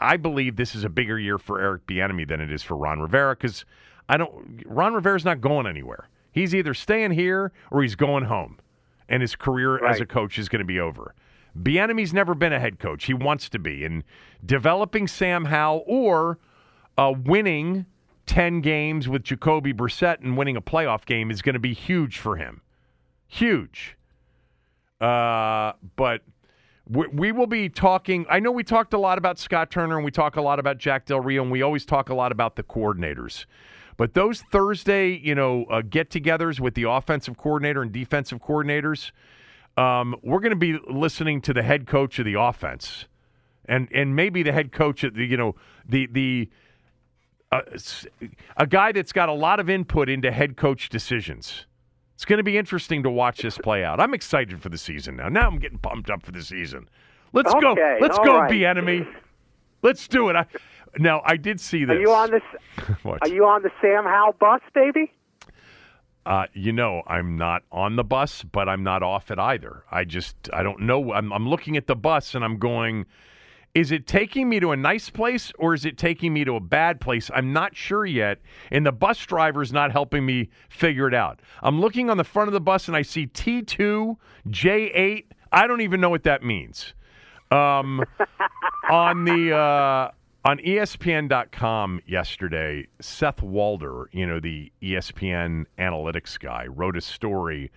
I believe this is a bigger year for Eric Bieniemy than it is for Ron Rivera. Because I don't Ron Rivera's not going anywhere. He's either staying here or he's going home, and his career as a coach is going to be over. Bieniemy's never been a head coach. He wants to be, and developing Sam Howell or uh, winning ten games with Jacoby Brissett and winning a playoff game is going to be huge for him. Huge. Uh, but we, will be talking. I know we talked a lot about Scott Turner and we talk a lot about Jack Del Rio, and we always talk a lot about the coordinators. But those Thursday, you know, uh, get-togethers with the offensive coordinator and defensive coordinators, um, we're going to be listening to the head coach of the offense, and and maybe the head coach of the, you know, the the uh, a guy that's got a lot of input into head coach decisions. It's going to be interesting to watch this play out. I'm excited for the season now. Now I'm getting pumped up for the season. Let's go. Let's go, right. be enemy. Let's do it. I, now I did see this. Are you on this? Are you on the Sam Howell bus, baby? Uh, you know, I'm not on the bus, but I'm not off it either. I just, I don't know. I'm, I'm looking at the bus and I'm going, is it taking me to a nice place or is it taking me to a bad place? I'm not sure yet. And the bus driver is not helping me figure it out. I'm looking on the front of the bus and I see T2, J8. I don't even know what that means. Um, on the uh, on ESPN.com yesterday, Seth Walder, you know the ESPN analytics guy, wrote a story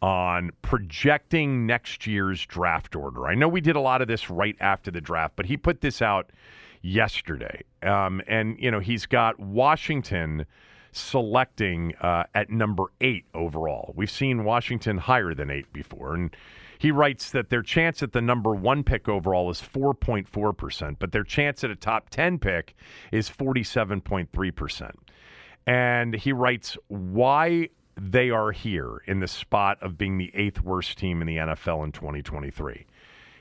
on projecting next year's draft order. I know we did a lot of this right after the draft, but he put this out yesterday, um, and you know he's got Washington selecting uh, at number eight overall. We've seen Washington higher than eight before, and he writes that their chance at the number one pick overall is 4.4%, but their chance at a top 10 pick is 47.3%. And he writes why they are here in the spot of being the eighth worst team in the NFL in 2023.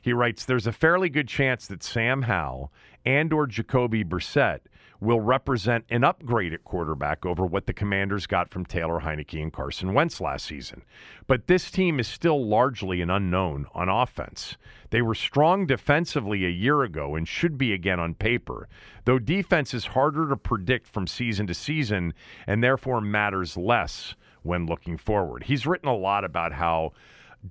He writes, "There's a fairly good chance that Sam Howell and or Jacoby Brissett will represent an upgrade at quarterback over what the Commanders got from Taylor Heinicke and Carson Wentz last season. But this team is still largely an unknown on offense. They were strong defensively a year ago and should be again on paper, though defense is harder to predict from season to season and therefore matters less when looking forward. He's written a lot about how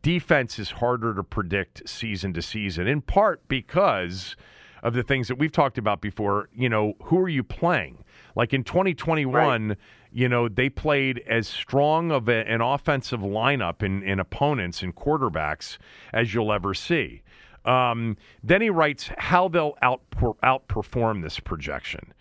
defense is harder to predict season to season, in part because of the things that we've talked about before. You know, who are you playing? Like in 2021, right. you know, they played as strong of a, an offensive lineup in, in opponents and quarterbacks as you'll ever see. Um, then he writes how they'll out, outperform this projection.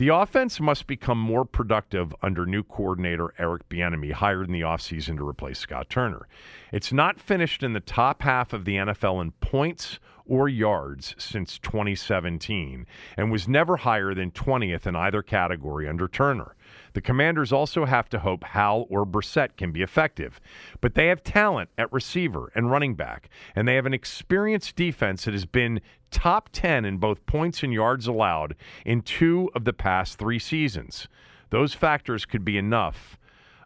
The offense must become more productive under new coordinator Eric Bieniemy, hired in the offseason to replace Scott Turner. It's not finished in the top half of the NFL in points or yards since 2017 and was never higher than 20th in either category under Turner. The Commanders also have to hope Howell or Brissett can be effective, but they have talent at receiver and running back, and they have an experienced defense that has been top 10 in both points and yards allowed in two of the past three seasons. Those factors could be enough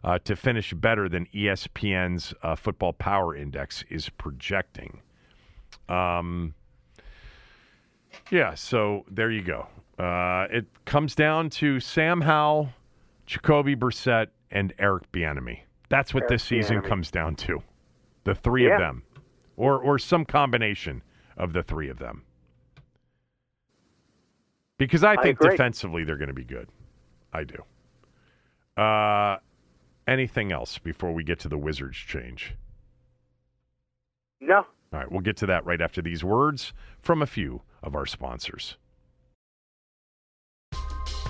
uh, to finish better than ESPN's uh, Football Power Index is projecting. Um, yeah, so there you go. Uh, it comes down to Sam Howell, Jacoby Brissett, and Eric Bieniemy. That's what Eric this season Bieniemy. comes down to. The three yeah. of them, or or some combination of the three of them. Because I think I defensively they're going to be good. I do. Uh, anything else before we get to the Wizards change? No. All right, we'll get to that right after these words from a few of our sponsors.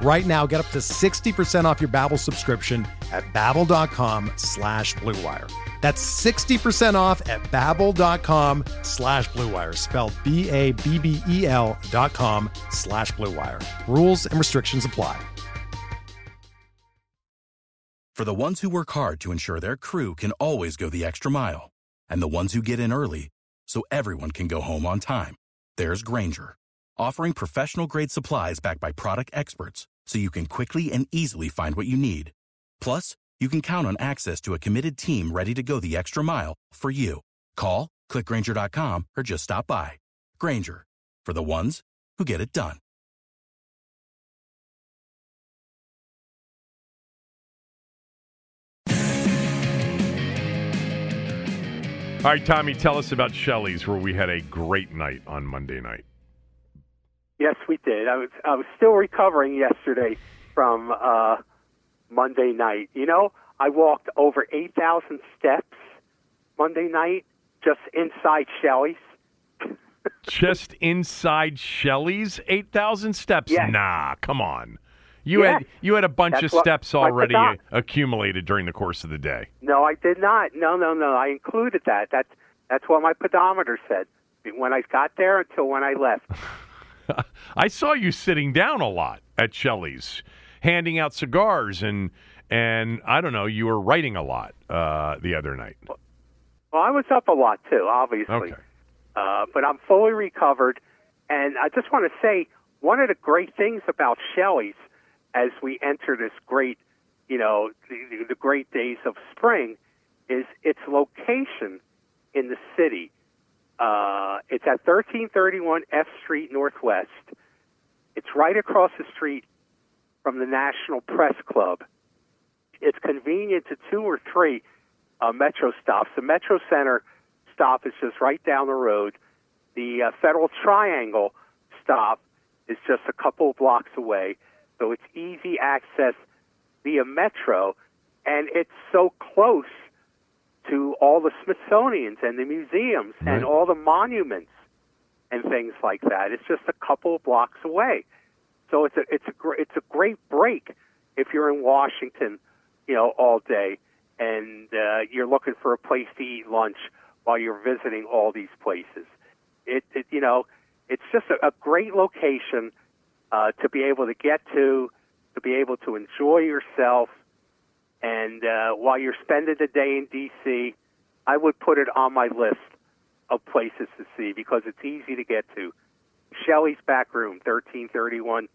Right now, get up to 60% off your Babbel subscription at babbel.com slash bluewire. That's 60% off at babbel.com slash bluewire, spelled B-A-B-B-E-L dot com slash bluewire. Rules and restrictions apply. For the ones who work hard to ensure their crew can always go the extra mile, and the ones who get in early so everyone can go home on time, there's Grainger offering professional-grade supplies backed by product experts so you can quickly and easily find what you need. Plus, you can count on access to a committed team ready to go the extra mile for you. Call, clickgrainger.com, or just stop by. Grainger, for the ones who get it done. All right, Tommy, tell us about Shelley's, where we had a great night on Monday night. Yes, we did. I was I was still recovering yesterday from uh, Monday night. You know, I walked over eight thousand steps Monday night just inside Shelley's. just inside Shelley's, eight thousand steps. Yes. Nah, come on. You yes. had you had a bunch That's of steps already accumulated during the course of the day. No, I did not. No, no, no. I included that. That's that's what my pedometer said when I got there until when I left. I saw you sitting down a lot at Shelley's, handing out cigars and and I don't know, you were writing a lot uh, the other night. Well, I was up a lot too, obviously, okay. uh, but I'm fully recovered. And I just want to say one of the great things about Shelley's as we enter this great, you know, the, the great days of spring is its location in the city. Uh, it's at 1331 F Street Northwest. It's right across the street from the National Press Club. It's convenient to two or three uh, metro stops. The Metro Center stop is just right down the road. The uh, Federal Triangle stop is just a couple of blocks away, so it's easy access via metro, and it's so close to all the Smithsonian's and the museums Right. and all the monuments and things like that. It's just a couple of blocks away. So it's a it's a gr- it's a great break if you're in Washington, you know, all day and uh, you're looking for a place to eat lunch while you're visiting all these places. It, it you know, it's just a, a great location uh, to be able to get to, to be able to enjoy yourself, and uh, while you're spending the day in D.C., I would put it on my list of places to see because it's easy to get to. Shelly's back room, 1331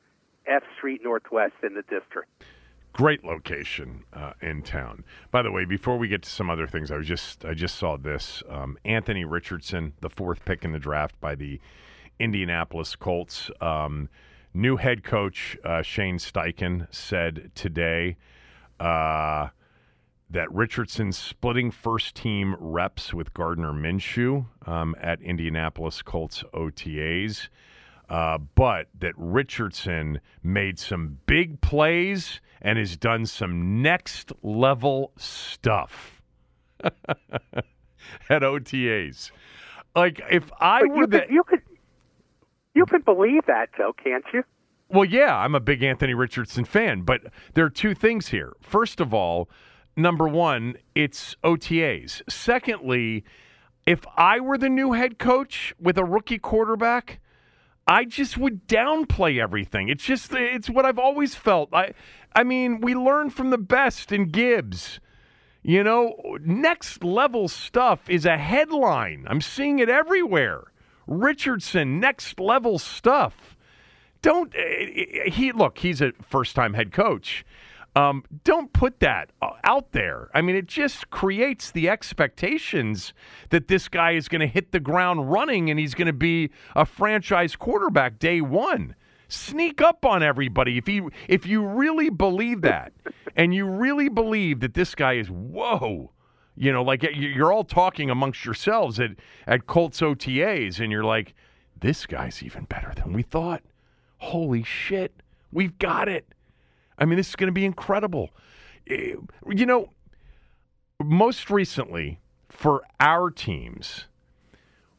F Street Northwest in the district. Great location uh, in town. By the way, before we get to some other things, I was just I just saw this. Um, Anthony Richardson, the fourth pick in the draft by the Indianapolis Colts. Um, new head coach uh, Shane Steichen said today uh, that Richardson's splitting first team reps with Gardner Minshew um, at Indianapolis Colts OTAs. Uh, but that Richardson made some big plays and has done some next level stuff at OTAs. Like if I But were you the could, you could you could believe that though, can't you? Well, yeah, I'm a big Anthony Richardson fan, but there are two things here. First of all, number one, it's OTAs. Secondly, if I were the new head coach with a rookie quarterback, I just would downplay everything. It's just it's what I've always felt. I I mean, we learn from the best in Gibbs. You know, next level stuff is a headline. I'm seeing it everywhere. Richardson, next level stuff. Don't eh, he look? He's a first time head coach. Um, don't put that uh, out there. I mean, it just creates the expectations that this guy is going to hit the ground running and he's going to be a franchise quarterback day one. Sneak up on everybody if you if you really believe that, and you really believe that this guy is whoa. You know, like you're all talking amongst yourselves at at Colts OTAs, and you're like, this guy's even better than we thought. Holy shit, we've got it. I mean, this is going to be incredible. Eh, You know, most recently for our teams,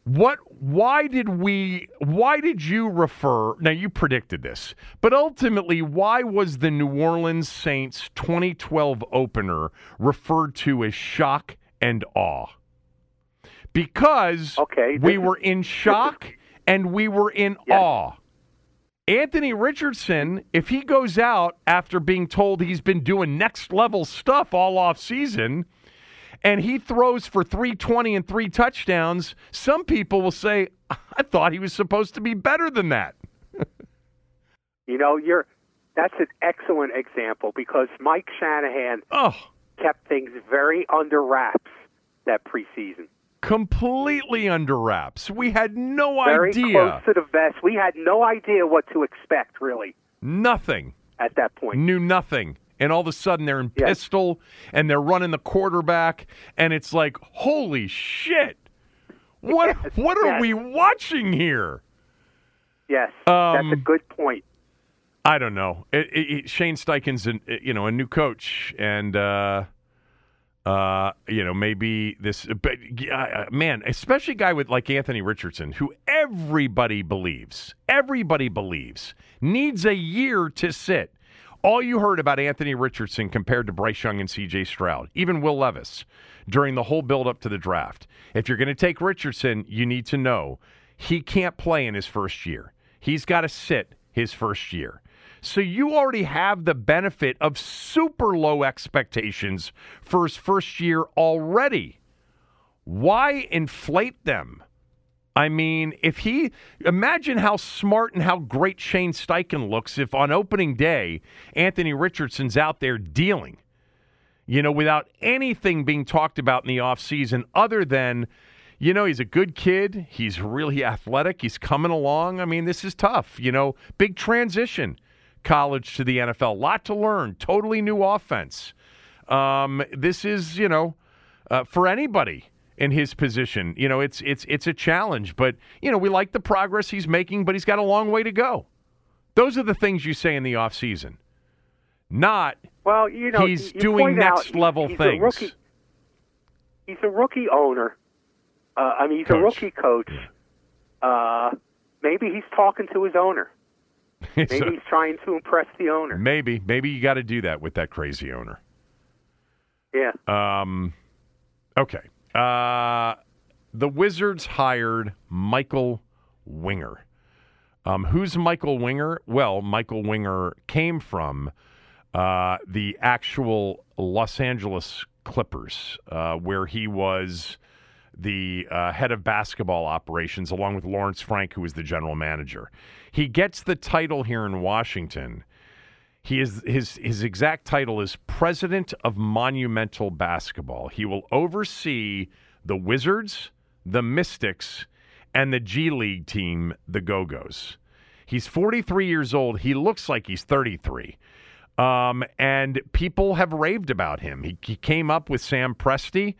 what why did we why did you refer now you predicted this but ultimately why was the new orleans saints 2012 opener referred to as shock and awe because Okay, we this- were in shock and we were in Yes. awe Anthony Richardson, if he goes out after being told he's been doing next level stuff all off season, and he throws for 320 and three touchdowns, some people will say, I thought he was supposed to be better than that. You know, you're that's an excellent example because Mike Shanahan Oh, kept things very under wraps that preseason. Completely under wraps. We had no Very idea. close to the vest. We had no idea what to expect really Nothing. at that point. Knew nothing. And all of a sudden they're in Yes. pistol and they're running the quarterback, and it's like, holy shit. What Yes, what are yes. we watching here? Yes, that's a Um, good point. I don't know. It, it, it- Shane Steichen's, an, you know, a new coach, and uh, uh, you know, maybe this, but uh, man, especially a guy with like Anthony Richardson, who everybody believes, everybody believes, needs a year to sit. All you heard about Anthony Richardson compared to Bryce Young and C.J. Stroud, even Will Levis, during the whole build-up to the draft. If you're going to take Richardson, you need to know he can't play in his first year. He's got to sit his first year. So you already have the benefit of super low expectations for his first year already. Why inflate them? I mean, if he imagine how smart and how great Shane Steichen looks if on opening day Anthony Richardson's out there dealing, you know, without anything being talked about in the offseason other than, you know, he's a good kid. He's really athletic. He's coming along. I mean, this is tough. You know, big transition, college to the NFL. Lot to learn. Totally new offense. Um, this is, you know, uh, for anybody. in his position. You know, it's it's it's a challenge, but you know, we like the progress he's making, but he's got a long way to go. Those are the things you say in the off season. Not well, you know, he's you doing point out next level he's things. A rookie, he's a rookie owner. Uh, I mean, he's Coach. a rookie coach. Uh, maybe he's talking to his owner. Maybe he's trying to impress the owner. maybe maybe you got to do that with that crazy owner. Yeah. Um, okay. Uh, the Wizards hired Michael Winger. Um, who's Michael Winger? Well, Michael Winger came from uh, the actual Los Angeles Clippers, uh, where he was the uh, head of basketball operations, along with Lawrence Frank, who is the general manager. He gets the title here in Washington. He is his his exact title is President of Monumental Basketball. He will oversee the Wizards, the Mystics, and the G League team, the Go-Go's. He's 43 years old. He looks like he's 33. Um, and people have raved about him. He, he came up with Sam Presti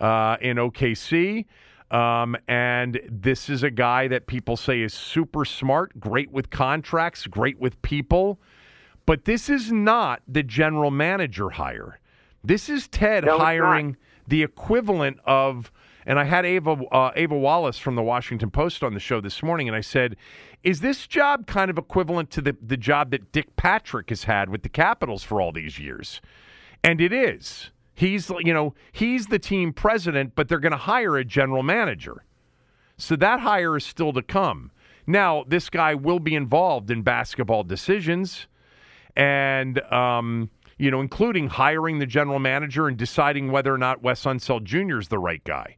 uh, in OKC. Um, and this is a guy that people say is super smart, great with contracts, great with people. But this is not the general manager hire. This is Ted No, hiring the equivalent of, and I had Ava uh, Ava Wallace from the Washington Post on the show this morning, and I said, "Is this job kind of equivalent to the the job that Dick Patrick has had with the Capitals for all these years?" And it is. He's you know he's the team president, but they're going to hire a general manager. So that hire is still to come. Now, this guy will be involved in basketball decisions and, um, you know, including hiring the general manager and deciding whether or not Wes Unseld Jr. is the right guy.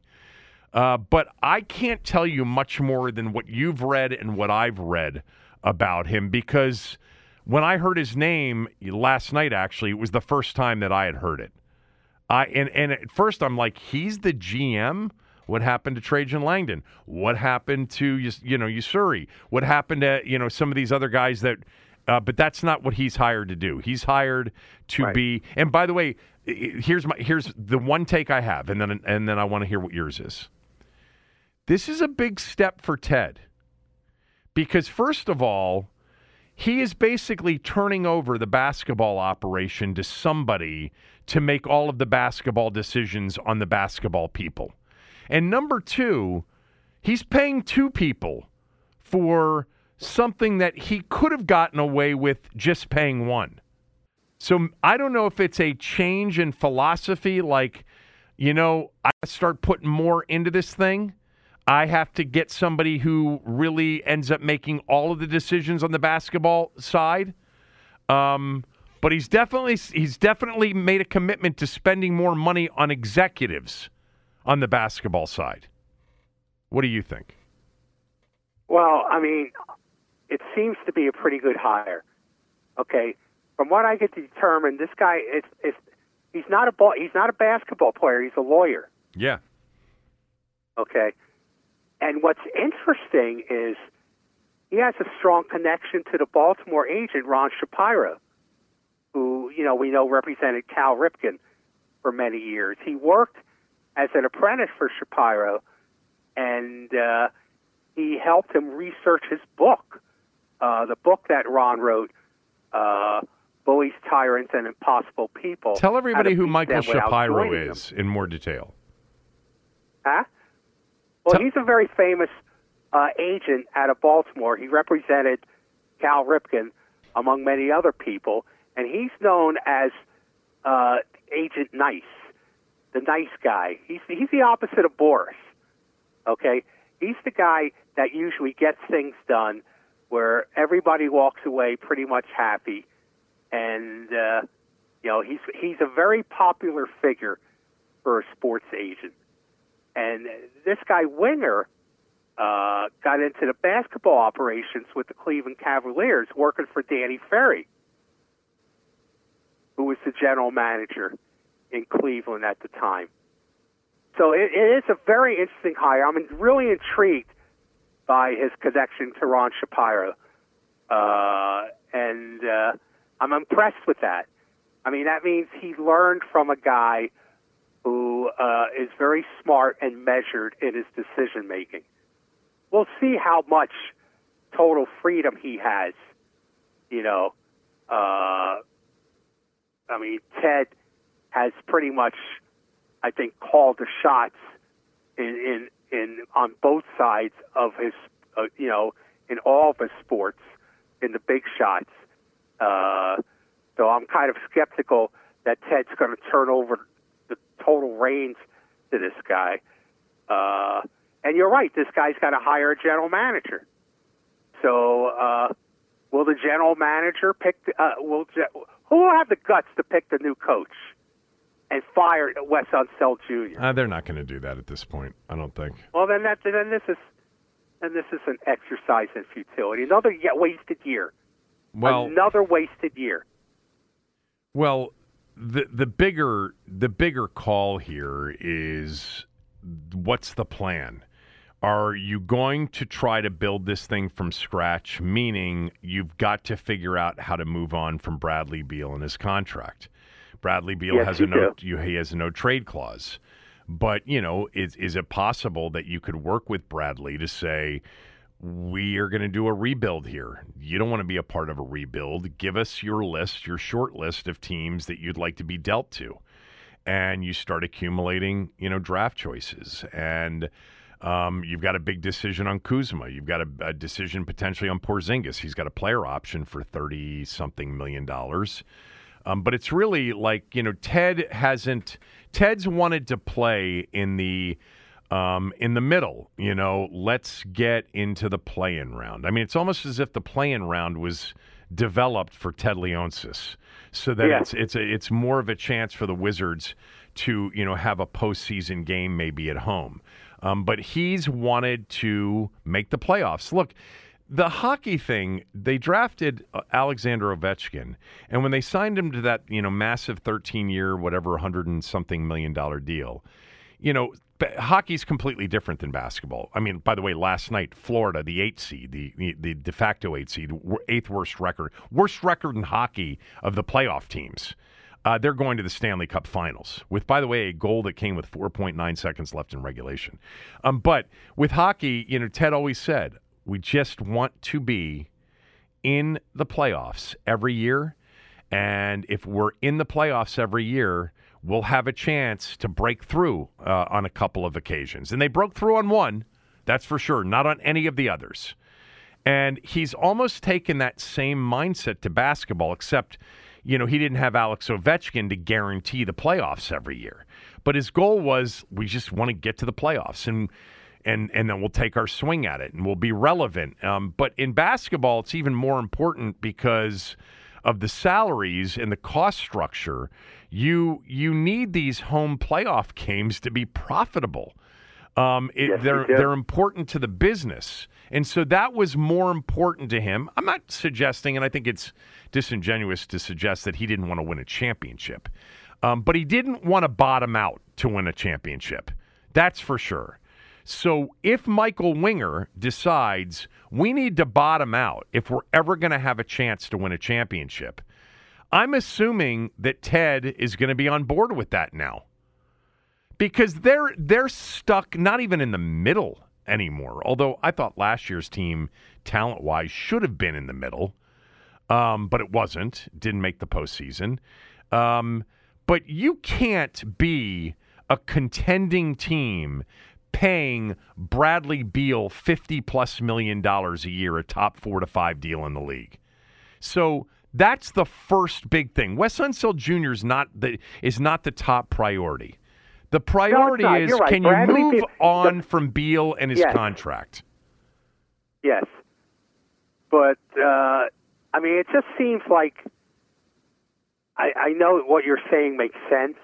Uh, but I can't tell you much more than what you've read and what I've read about him because when I heard his name last night, actually, it was the first time that I had heard it. I and, and at first I'm like, he's the GM. What happened to Trajan Langdon? What happened to you you know Usuri? What happened to you know some of these other guys that? Uh, but that's not what he's hired to do. He's hired to Right. be. And by the way, here's my here's the one take I have, and then and then I want to hear what yours is. This is a big step for Ted because first of all, he is basically turning over the basketball operation to somebody to make all of the basketball decisions on the basketball people. And number two, he's paying two people for something that he could have gotten away with just paying one. So I don't know if it's a change in philosophy, like, you know, I start putting more into this thing. I have to get somebody who really ends up making all of the decisions on the basketball side. Um, but he's definitely he's definitely made a commitment to spending more money on executives on the basketball side. What do you think? Well, I mean, it seems to be a pretty good hire. Okay, from what I get to determine, this guy is is he's not a ball, he's not a basketball player. He's a lawyer. Yeah. Okay, and what's interesting is he has a strong connection to the Baltimore agent Ron Shapiro, who you know we know represented Cal Ripken for many years. He worked as an apprentice for Shapiro, and uh, he helped him research his book, uh, the book that Ron wrote, uh, "Bullies, Tyrants, and Impossible People." Tell everybody who Michael Shapiro Joining Them. is in more detail. Huh? Well, Tell- he's a very famous uh, agent out of Baltimore. He represented Cal Ripken among many other people, and he's known as uh, Agent Nice, the nice guy. He's he's the opposite of Boras. Okay, he's the guy that usually gets things done, where everybody walks away pretty much happy, and uh, you know he's he's a very popular figure for a sports agent. And this guy Winger uh, got into the basketball operations with the Cleveland Cavaliers, working for Danny Ferry, who was the general manager in Cleveland at the time. So it, it is a very interesting hire. I'm really intrigued by his connection to Ron Shapiro, uh, and uh, I'm impressed with that. I mean, that means he learned from a guy who uh, is very smart and measured in his decision making. We'll see how much total freedom he has. You know, uh, I mean, Ted has pretty much, I think, called the shots in in, in on both sides of his, uh, you know, in all of his sports, in the big shots. Uh, so I'm kind of skeptical that Ted's going to turn over the total reins to this guy. Uh, and you're right, this guy's got to hire a general manager. So uh, will the general manager pick? Uh, will who will have the guts to pick the new coach and fire Wes Unseld Jr.? Uh, they're not going to do that at this point. I don't think. Well, then that then this is then this is an exercise in futility. Another yet wasted year. Well, another wasted year. Well, the the bigger the bigger call here is what's the plan? Are you going to try to build this thing from scratch? Meaning you've got to figure out how to move on from Bradley Beal and his contract. Bradley Beal yes, has a no you, he has a no trade clause. But, you know, is is it possible that you could work with Bradley to say we are going to do a rebuild here. You don't want to be a part of a rebuild. Give us your list, your short list of teams that you'd like to be dealt to. And you start accumulating, you know, draft choices. And um, you've got a big decision on Kuzma. You've got a, a, decision potentially on Porzingis. He's got a player option for thirty something million dollars. Um, but it's really like you know Ted hasn't. Ted's wanted to play in the um, in the middle. You know, let's get into the play-in round. I mean, it's almost as if the play-in round was developed for Ted Leonsis, so that yeah. it's it's a, it's more of a chance for the Wizards to you know have a postseason game maybe at home. Um, but he's wanted to make the playoffs. Look, the hockey thing, they drafted uh, Alexander Ovechkin, and when they signed him to that, you know, massive 13-year, whatever, hundred and something million dollar deal, you know, hockey's completely different than basketball. I mean, by the way, last night, Florida, the eight seed, the the de facto eight seed, eighth worst record, worst record in hockey of the playoff teams. Uh, they're going to the Stanley Cup Finals with, by the way, a goal that came with 4.9 seconds left in regulation. Um, but with hockey, you know, Ted always said we just want to be in the playoffs every year, and if we're in the playoffs every year, we'll have a chance to break through uh, on a couple of occasions. And they broke through on one, that's for sure, not on any of the others. And he's almost taken that same mindset to basketball, except you know, he didn't have Alex Ovechkin to guarantee the playoffs every year. But his goal was we just want to get to the playoffs and and and then we'll take our swing at it and we'll be relevant. Um, but in basketball, it's even more important because of the salaries and the cost structure. You you need these home playoff games to be profitable. Um, it, yes, they're they're important to the business, and so that was more important to him. I'm not suggesting, and I think it's disingenuous to suggest that he didn't want to win a championship, um, but he didn't want to bottom out to win a championship. That's for sure. So if Michael Winger decides we need to bottom out if we're ever going to have a chance to win a championship, I'm assuming that Ted is going to be on board with that now because they're they're stuck not even in the middle anymore. Although I thought last year's team, talent wise, should have been in the middle, um, but it wasn't. Didn't make the postseason. Um, but you can't be a contending team paying Bradley Beal fifty plus million dollars a year, a top four to five deal in the league. So that's the first big thing. Wes Unseld Jr. is not the is not the top priority. The priority no, is right. can you move on the, from Beal and his yes. contract? Yes. But, uh, I mean, it just seems like I, I know what you're saying makes sense,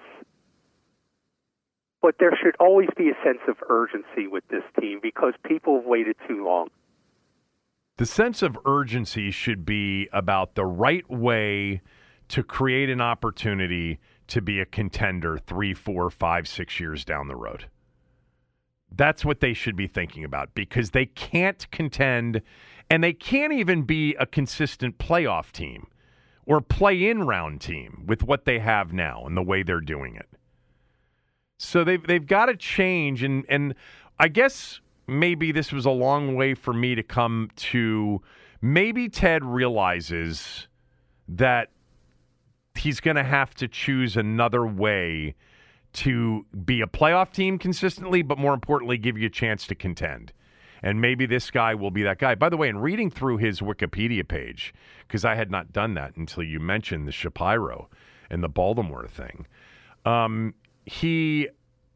but there should always be a sense of urgency with this team because people have waited too long. The sense of urgency should be about the right way to create an opportunity to be a contender three, four, five, six years down the road. That's what they should be thinking about because they can't contend and they can't even be a consistent playoff team or play in round team with what they have now and the way they're doing it. So they've they've got to change, and and I guess maybe this was a long way for me to come to. Maybe Ted realizes that he's going to have to choose another way to be a playoff team consistently, but more importantly, give you a chance to contend. And maybe this guy will be that guy. By the way, in reading through his Wikipedia page, because I had not done that until you mentioned the Shapiro and the Baltimore thing, um, he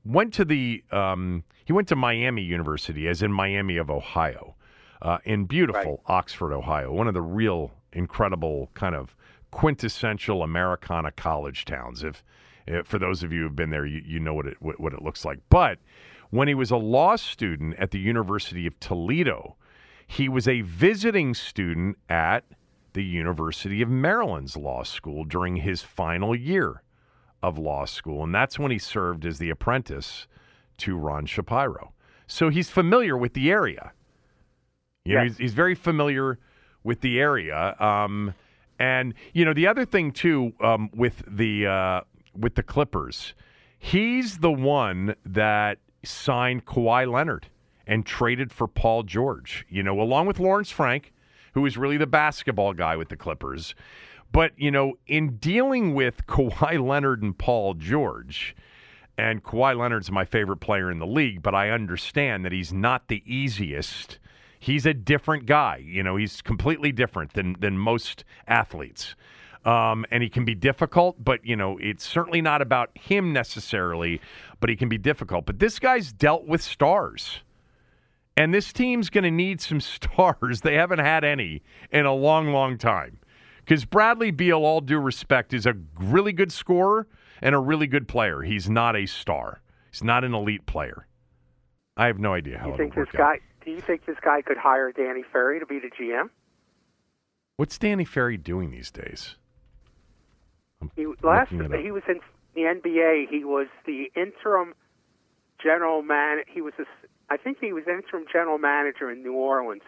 went to the um, he went to Miami University, as in Miami of Ohio, uh, in beautiful right. Oxford, Ohio, one of the real incredible kind of quintessential Americana college towns. If, if for those of you who've been there, you, you know what it what, what it looks like. But when he was a law student at the University of Toledo, he was a visiting student at the University of Maryland's law school during his final year of law school. And that's when he served as the apprentice to Ron Shapiro. So he's familiar with the area. You know, he's, he's, very familiar with the area. Um, and you know, the other thing too um, with the uh, with the Clippers, he's the one that signed Kawhi Leonard and traded for Paul George. You know, along with Lawrence Frank, who is really the basketball guy with the Clippers. But, you know, in dealing with Kawhi Leonard and Paul George, and Kawhi Leonard's my favorite player in the league, but I understand that he's not the easiest. He's a different guy. You know, he's completely different than than most athletes. Um, and he can be difficult, but you know it's certainly not about him necessarily. But he can be difficult. But this guy's dealt with stars, and this team's going to need some stars. They haven't had any in a long, long time. Because Bradley Beal, all due respect, is a really good scorer and a really good player. He's not a star. He's not an elite player. I have no idea how. You think this guy? Do you think this guy could hire Danny Ferry to be the GM? What's Danny Ferry doing these days? he last he was in the NBA. He was the interim general man. He was a, I think he was interim general manager in New Orleans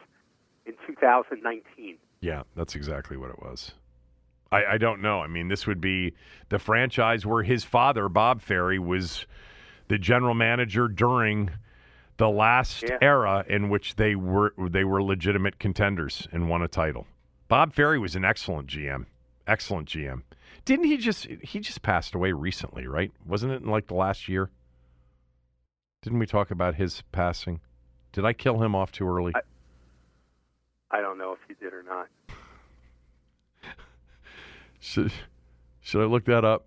in 2019. Yeah, that's exactly what it was. I, I don't know. I mean, this would be the franchise where his father, Bob Ferry, was the general manager during the last yeah. era in which they were they were legitimate contenders and won a title. Bob Ferry was an excellent GM. Excellent GM. Didn't he just he just passed away recently, right? Wasn't it in like the last year? Didn't we talk about his passing? Did I kill him off too early? I, I don't know if you did or not. should should I look that up?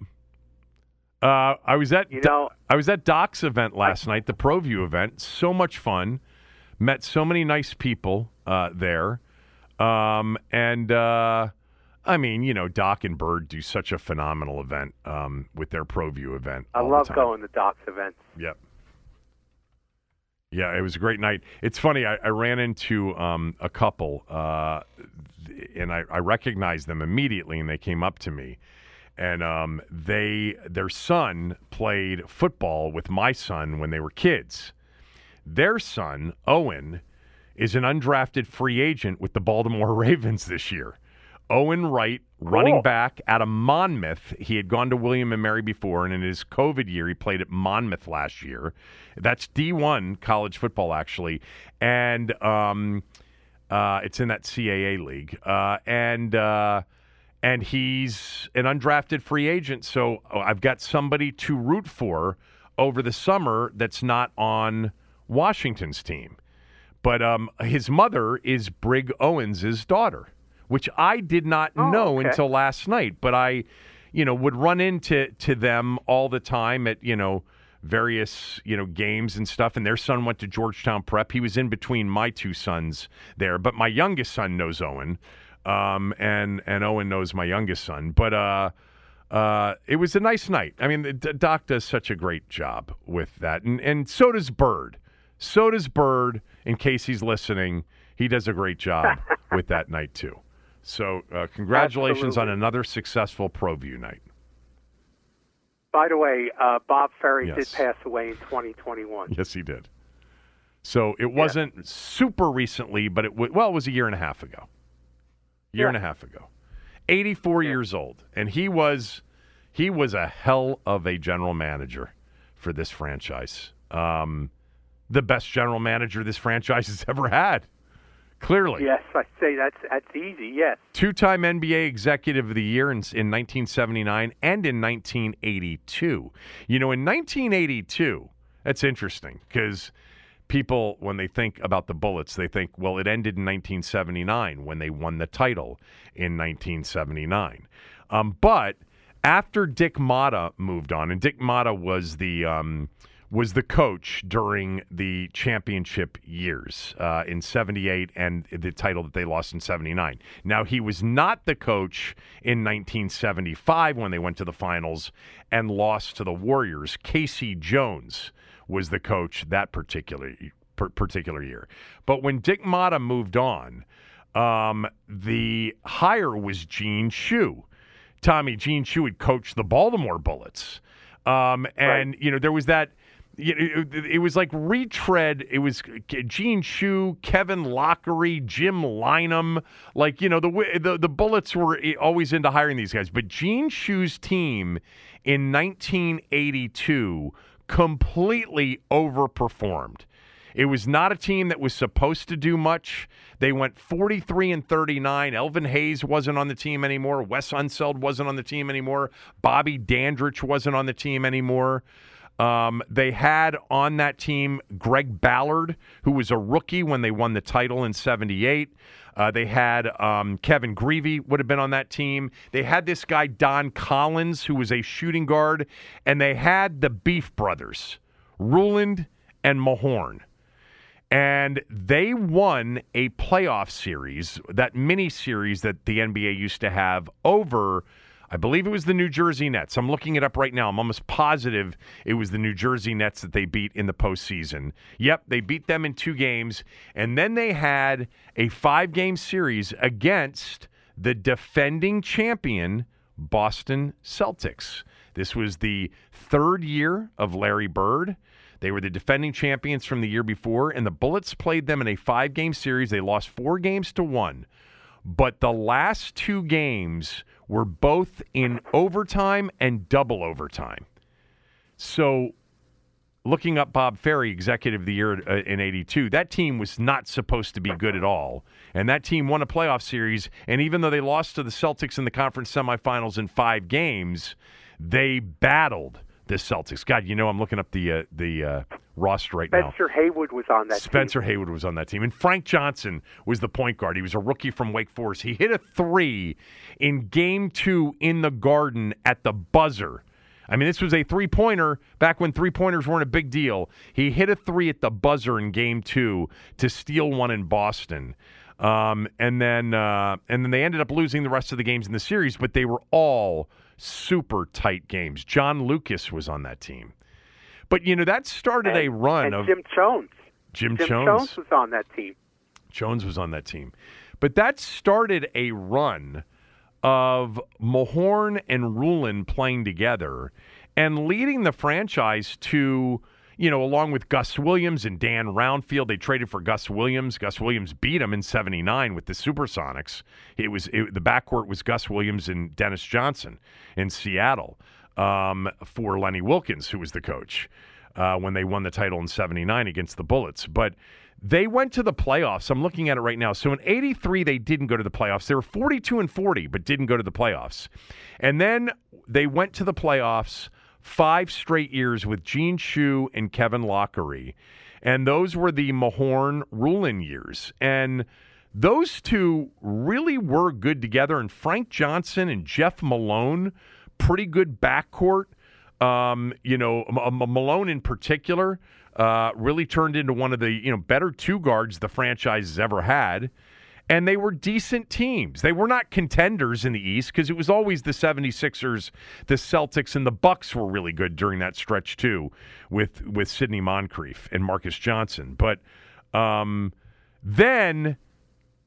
Uh, I was at you know, I was at Doc's event last I, night, the ProView event. So much fun. Met so many nice people uh, there, um, and uh, I mean, you know, Doc and Bird do such a phenomenal event um, with their ProView event. I love going to Doc's events. Yep. Yeah, it was a great night. It's funny. I, I ran into um, a couple, uh, and I, I, recognized them immediately, and they came up to me, and um, they their son played football with my son when they were kids. Their son Owen is an undrafted free agent with the Baltimore Ravens this year. Owen Wright, running cool. back out of Monmouth. He had gone to William and Mary before, and in his COVID year, he played at Monmouth last year. That's D1 college football, actually, and um, uh, it's in that CAA league. Uh, and uh, and he's an undrafted free agent, so oh, I've got somebody to root for over the summer that's not on Washington's team. But um, his mother is Brig Owens' daughter which I did not oh, know okay. until last night. But I, you know, would run into to them all the time at you know various you know games and stuff. And their son went to Georgetown Prep. He was in between my two sons there, but my youngest son knows Owen, um, and and Owen knows my youngest son. But uh, uh, it was a nice night. I mean, Doc does such a great job with that, and and so does Bird. So does Bird. In case he's listening, he does a great job with that night too. So, uh, congratulations Absolutely. on another successful ProView night. By the way, uh, Bob Ferry yes. did pass away in 2021. Yes, he did. So it wasn't yeah. super recently, but it w- well, it was a year and a half ago. Year yeah. and a half ago. 84 yeah. years old, and he was he was a hell of a general manager for this franchise. Um, the best general manager this franchise has ever had. Clearly. Yes, I say that's that's easy. Yes. Two-time NBA Executive of the Year in, in 1979 and in 1982. You know, in 1982, that's interesting because people, when they think about the Bullets, they think, well, it ended in 1979 when they won the title in 1979. Um, but after Dick Motta moved on, and Dick Motta was the um, was the coach during the championship years uh, in 78 and the title that they lost in 79. Now, he was not the coach in 1975 when they went to the finals and lost to the Warriors. Casey Jones was the coach that particular particular year. But when Dick Motta moved on, um, the hire was Gene Shue. Tommy Gene Shue had coached the Baltimore Bullets. Um, and, right. you know, there was that it, it, was like retread. It was Gene Shue, Kevin Loughery, Jim Lynam. Like you know, the the the Bullets were always into hiring these guys, but Gene Shue's team in 1982 completely overperformed. It was not a team that was supposed to do much. They went 43 and 39. Elvin Hayes wasn't on the team anymore. Wes Unseld wasn't on the team anymore. Bobby Dandridge wasn't on the team anymore. Um, they had on that team Greg Ballard, who was a rookie when they won the title in 78. Uh, they had um, Kevin Grevey would have been on that team. They had this guy Don Collins, who was a shooting guard, and they had the Beef brothers, Ruland and Mahorn. And they won a playoff series, that mini series that the NBA used to have over I believe it was the New Jersey Nets. I'm looking it up right now. I'm almost positive it was the New Jersey Nets that they beat in the postseason. Yep, they beat them in two games. And then they had a five game series against the defending champion, Boston Celtics. This was the third year of Larry Bird. They were the defending champions from the year before, and the Bullets played them in a five game series. They lost four games to one. But the last two games were both in overtime and double overtime. So, looking up Bob Ferry, executive of the year uh, in 82, that team was not supposed to be good at all. And that team won a playoff series. And even though they lost to the Celtics in the conference semifinals in five games, they battled the Celtics. God, you know, I'm looking up the uh, the uh, roster right Spencer now. Spencer Haywood was on that. Spencer team. Haywood was on that team, and Frank Johnson was the point guard. He was a rookie from Wake Forest. He hit a three in Game Two in the Garden at the buzzer. I mean, this was a three pointer back when three pointers weren't a big deal. He hit a three at the buzzer in Game Two to steal one in Boston. Um, and then uh, and then they ended up losing the rest of the games in the series, but they were all super tight games. John Lucas was on that team. But, you know, that started and, a run of. Jim Jones. Jim, Jim Chones. Chones was on that team. Jones was on that team. But that started a run of Mahorn and Ruland playing together and leading the franchise to you know, along with Gus Williams and Dan Roundfield, they traded for Gus Williams. Gus Williams beat them in '79 with the Supersonics. It was it, the backcourt was Gus Williams and Dennis Johnson in Seattle um, for Lenny Wilkens, who was the coach uh, when they won the title in '79 against the Bullets. But they went to the playoffs. I'm looking at it right now. So in 83 they didn't go to the playoffs. They were 42 and 40 but didn't go to the playoffs. And then they went to the playoffs five straight years with Gene Shue and Kevin Loughery. And those were the Mahorn Ruland years. And those two really were good together. And Frank Johnson and Jeff Malone, pretty good backcourt. Um, you know, M- M- Malone in particular uh, really turned into one of the you know better two guards the franchise has ever had and they were decent teams. They were not contenders in the East because it was always the 76ers, the Celtics, and the Bucks were really good during that stretch too, with with Sidney Moncrief and Marques Johnson. But um, then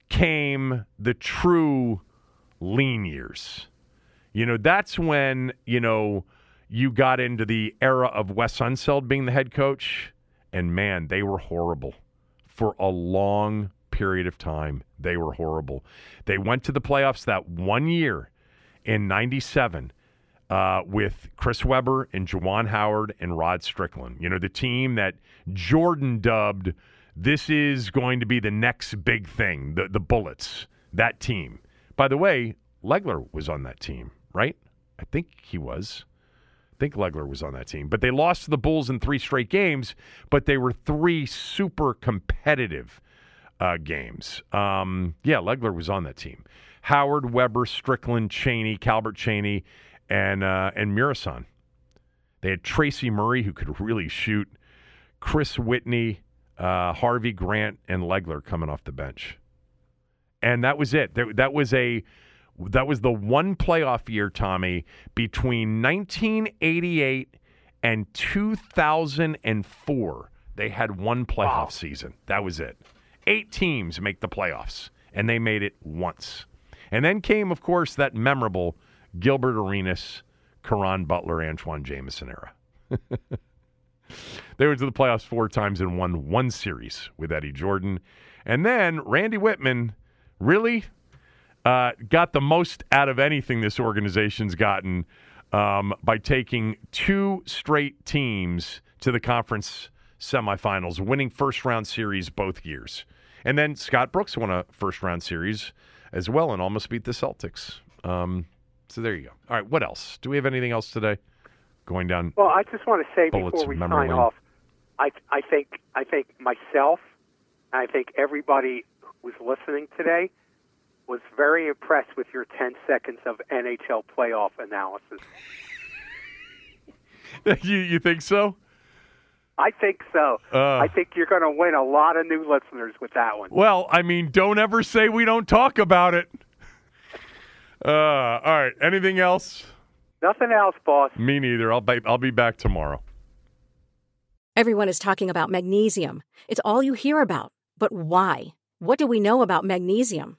came the true lean years. You know, that's when you know you got into the era of Wes Unseld being the head coach, and man, they were horrible for a long period of time. They were horrible. They went to the playoffs that one year in 97. uh, with Chris Webber and Juwan Howard and Rod Strickland. You know, the team that Jordan dubbed this is going to be the next big thing, the, the Bullets, that team. By the way, Legler was on that team, right? I think he was. I think Legler was on that team. But they lost to the Bulls in three straight games, but they were three super competitive uh, games. Um, yeah, Legler was on that team. Howard, Webber, Strickland, Cheaney, Calbert Cheaney, and uh, and Muresan. They had Tracy Murray who could really shoot. Chris Whitney, uh, Harvey Grant, and Legler coming off the bench, and that was it. That, that was a that was the one playoff year, Tommy, between 1988 and 2004. They had one playoff wow. season. That was it. Eight teams make the playoffs, and they made it once. And then came, of course, that memorable Gilbert Arenas, Caron Butler, Antawn Jamison era. they went to the playoffs four times and won one series with Eddie Jordan. And then Randy Wittman really uh, got the most out of anything this organization's gotten um, by taking two straight teams to the conference semifinals, winning first round series both years. And then Scott Brooks won a first round series as well and almost beat the Celtics. Um, so there you go. All right, what else? Do we have anything else today? Going down. Well, I just want to say before we sign lane. off, I I think I think myself, I think everybody who's listening today was very impressed with your 10 seconds of NHL playoff analysis. you you think so? I think so. Uh, I think you're going to win a lot of new listeners with that one. Well, I mean, don't ever say we don't talk about it. Uh, all right. Anything else? Nothing else, boss. Me neither. I'll be, I'll be back tomorrow. Everyone is talking about magnesium. It's all you hear about. But why? What do we know about magnesium?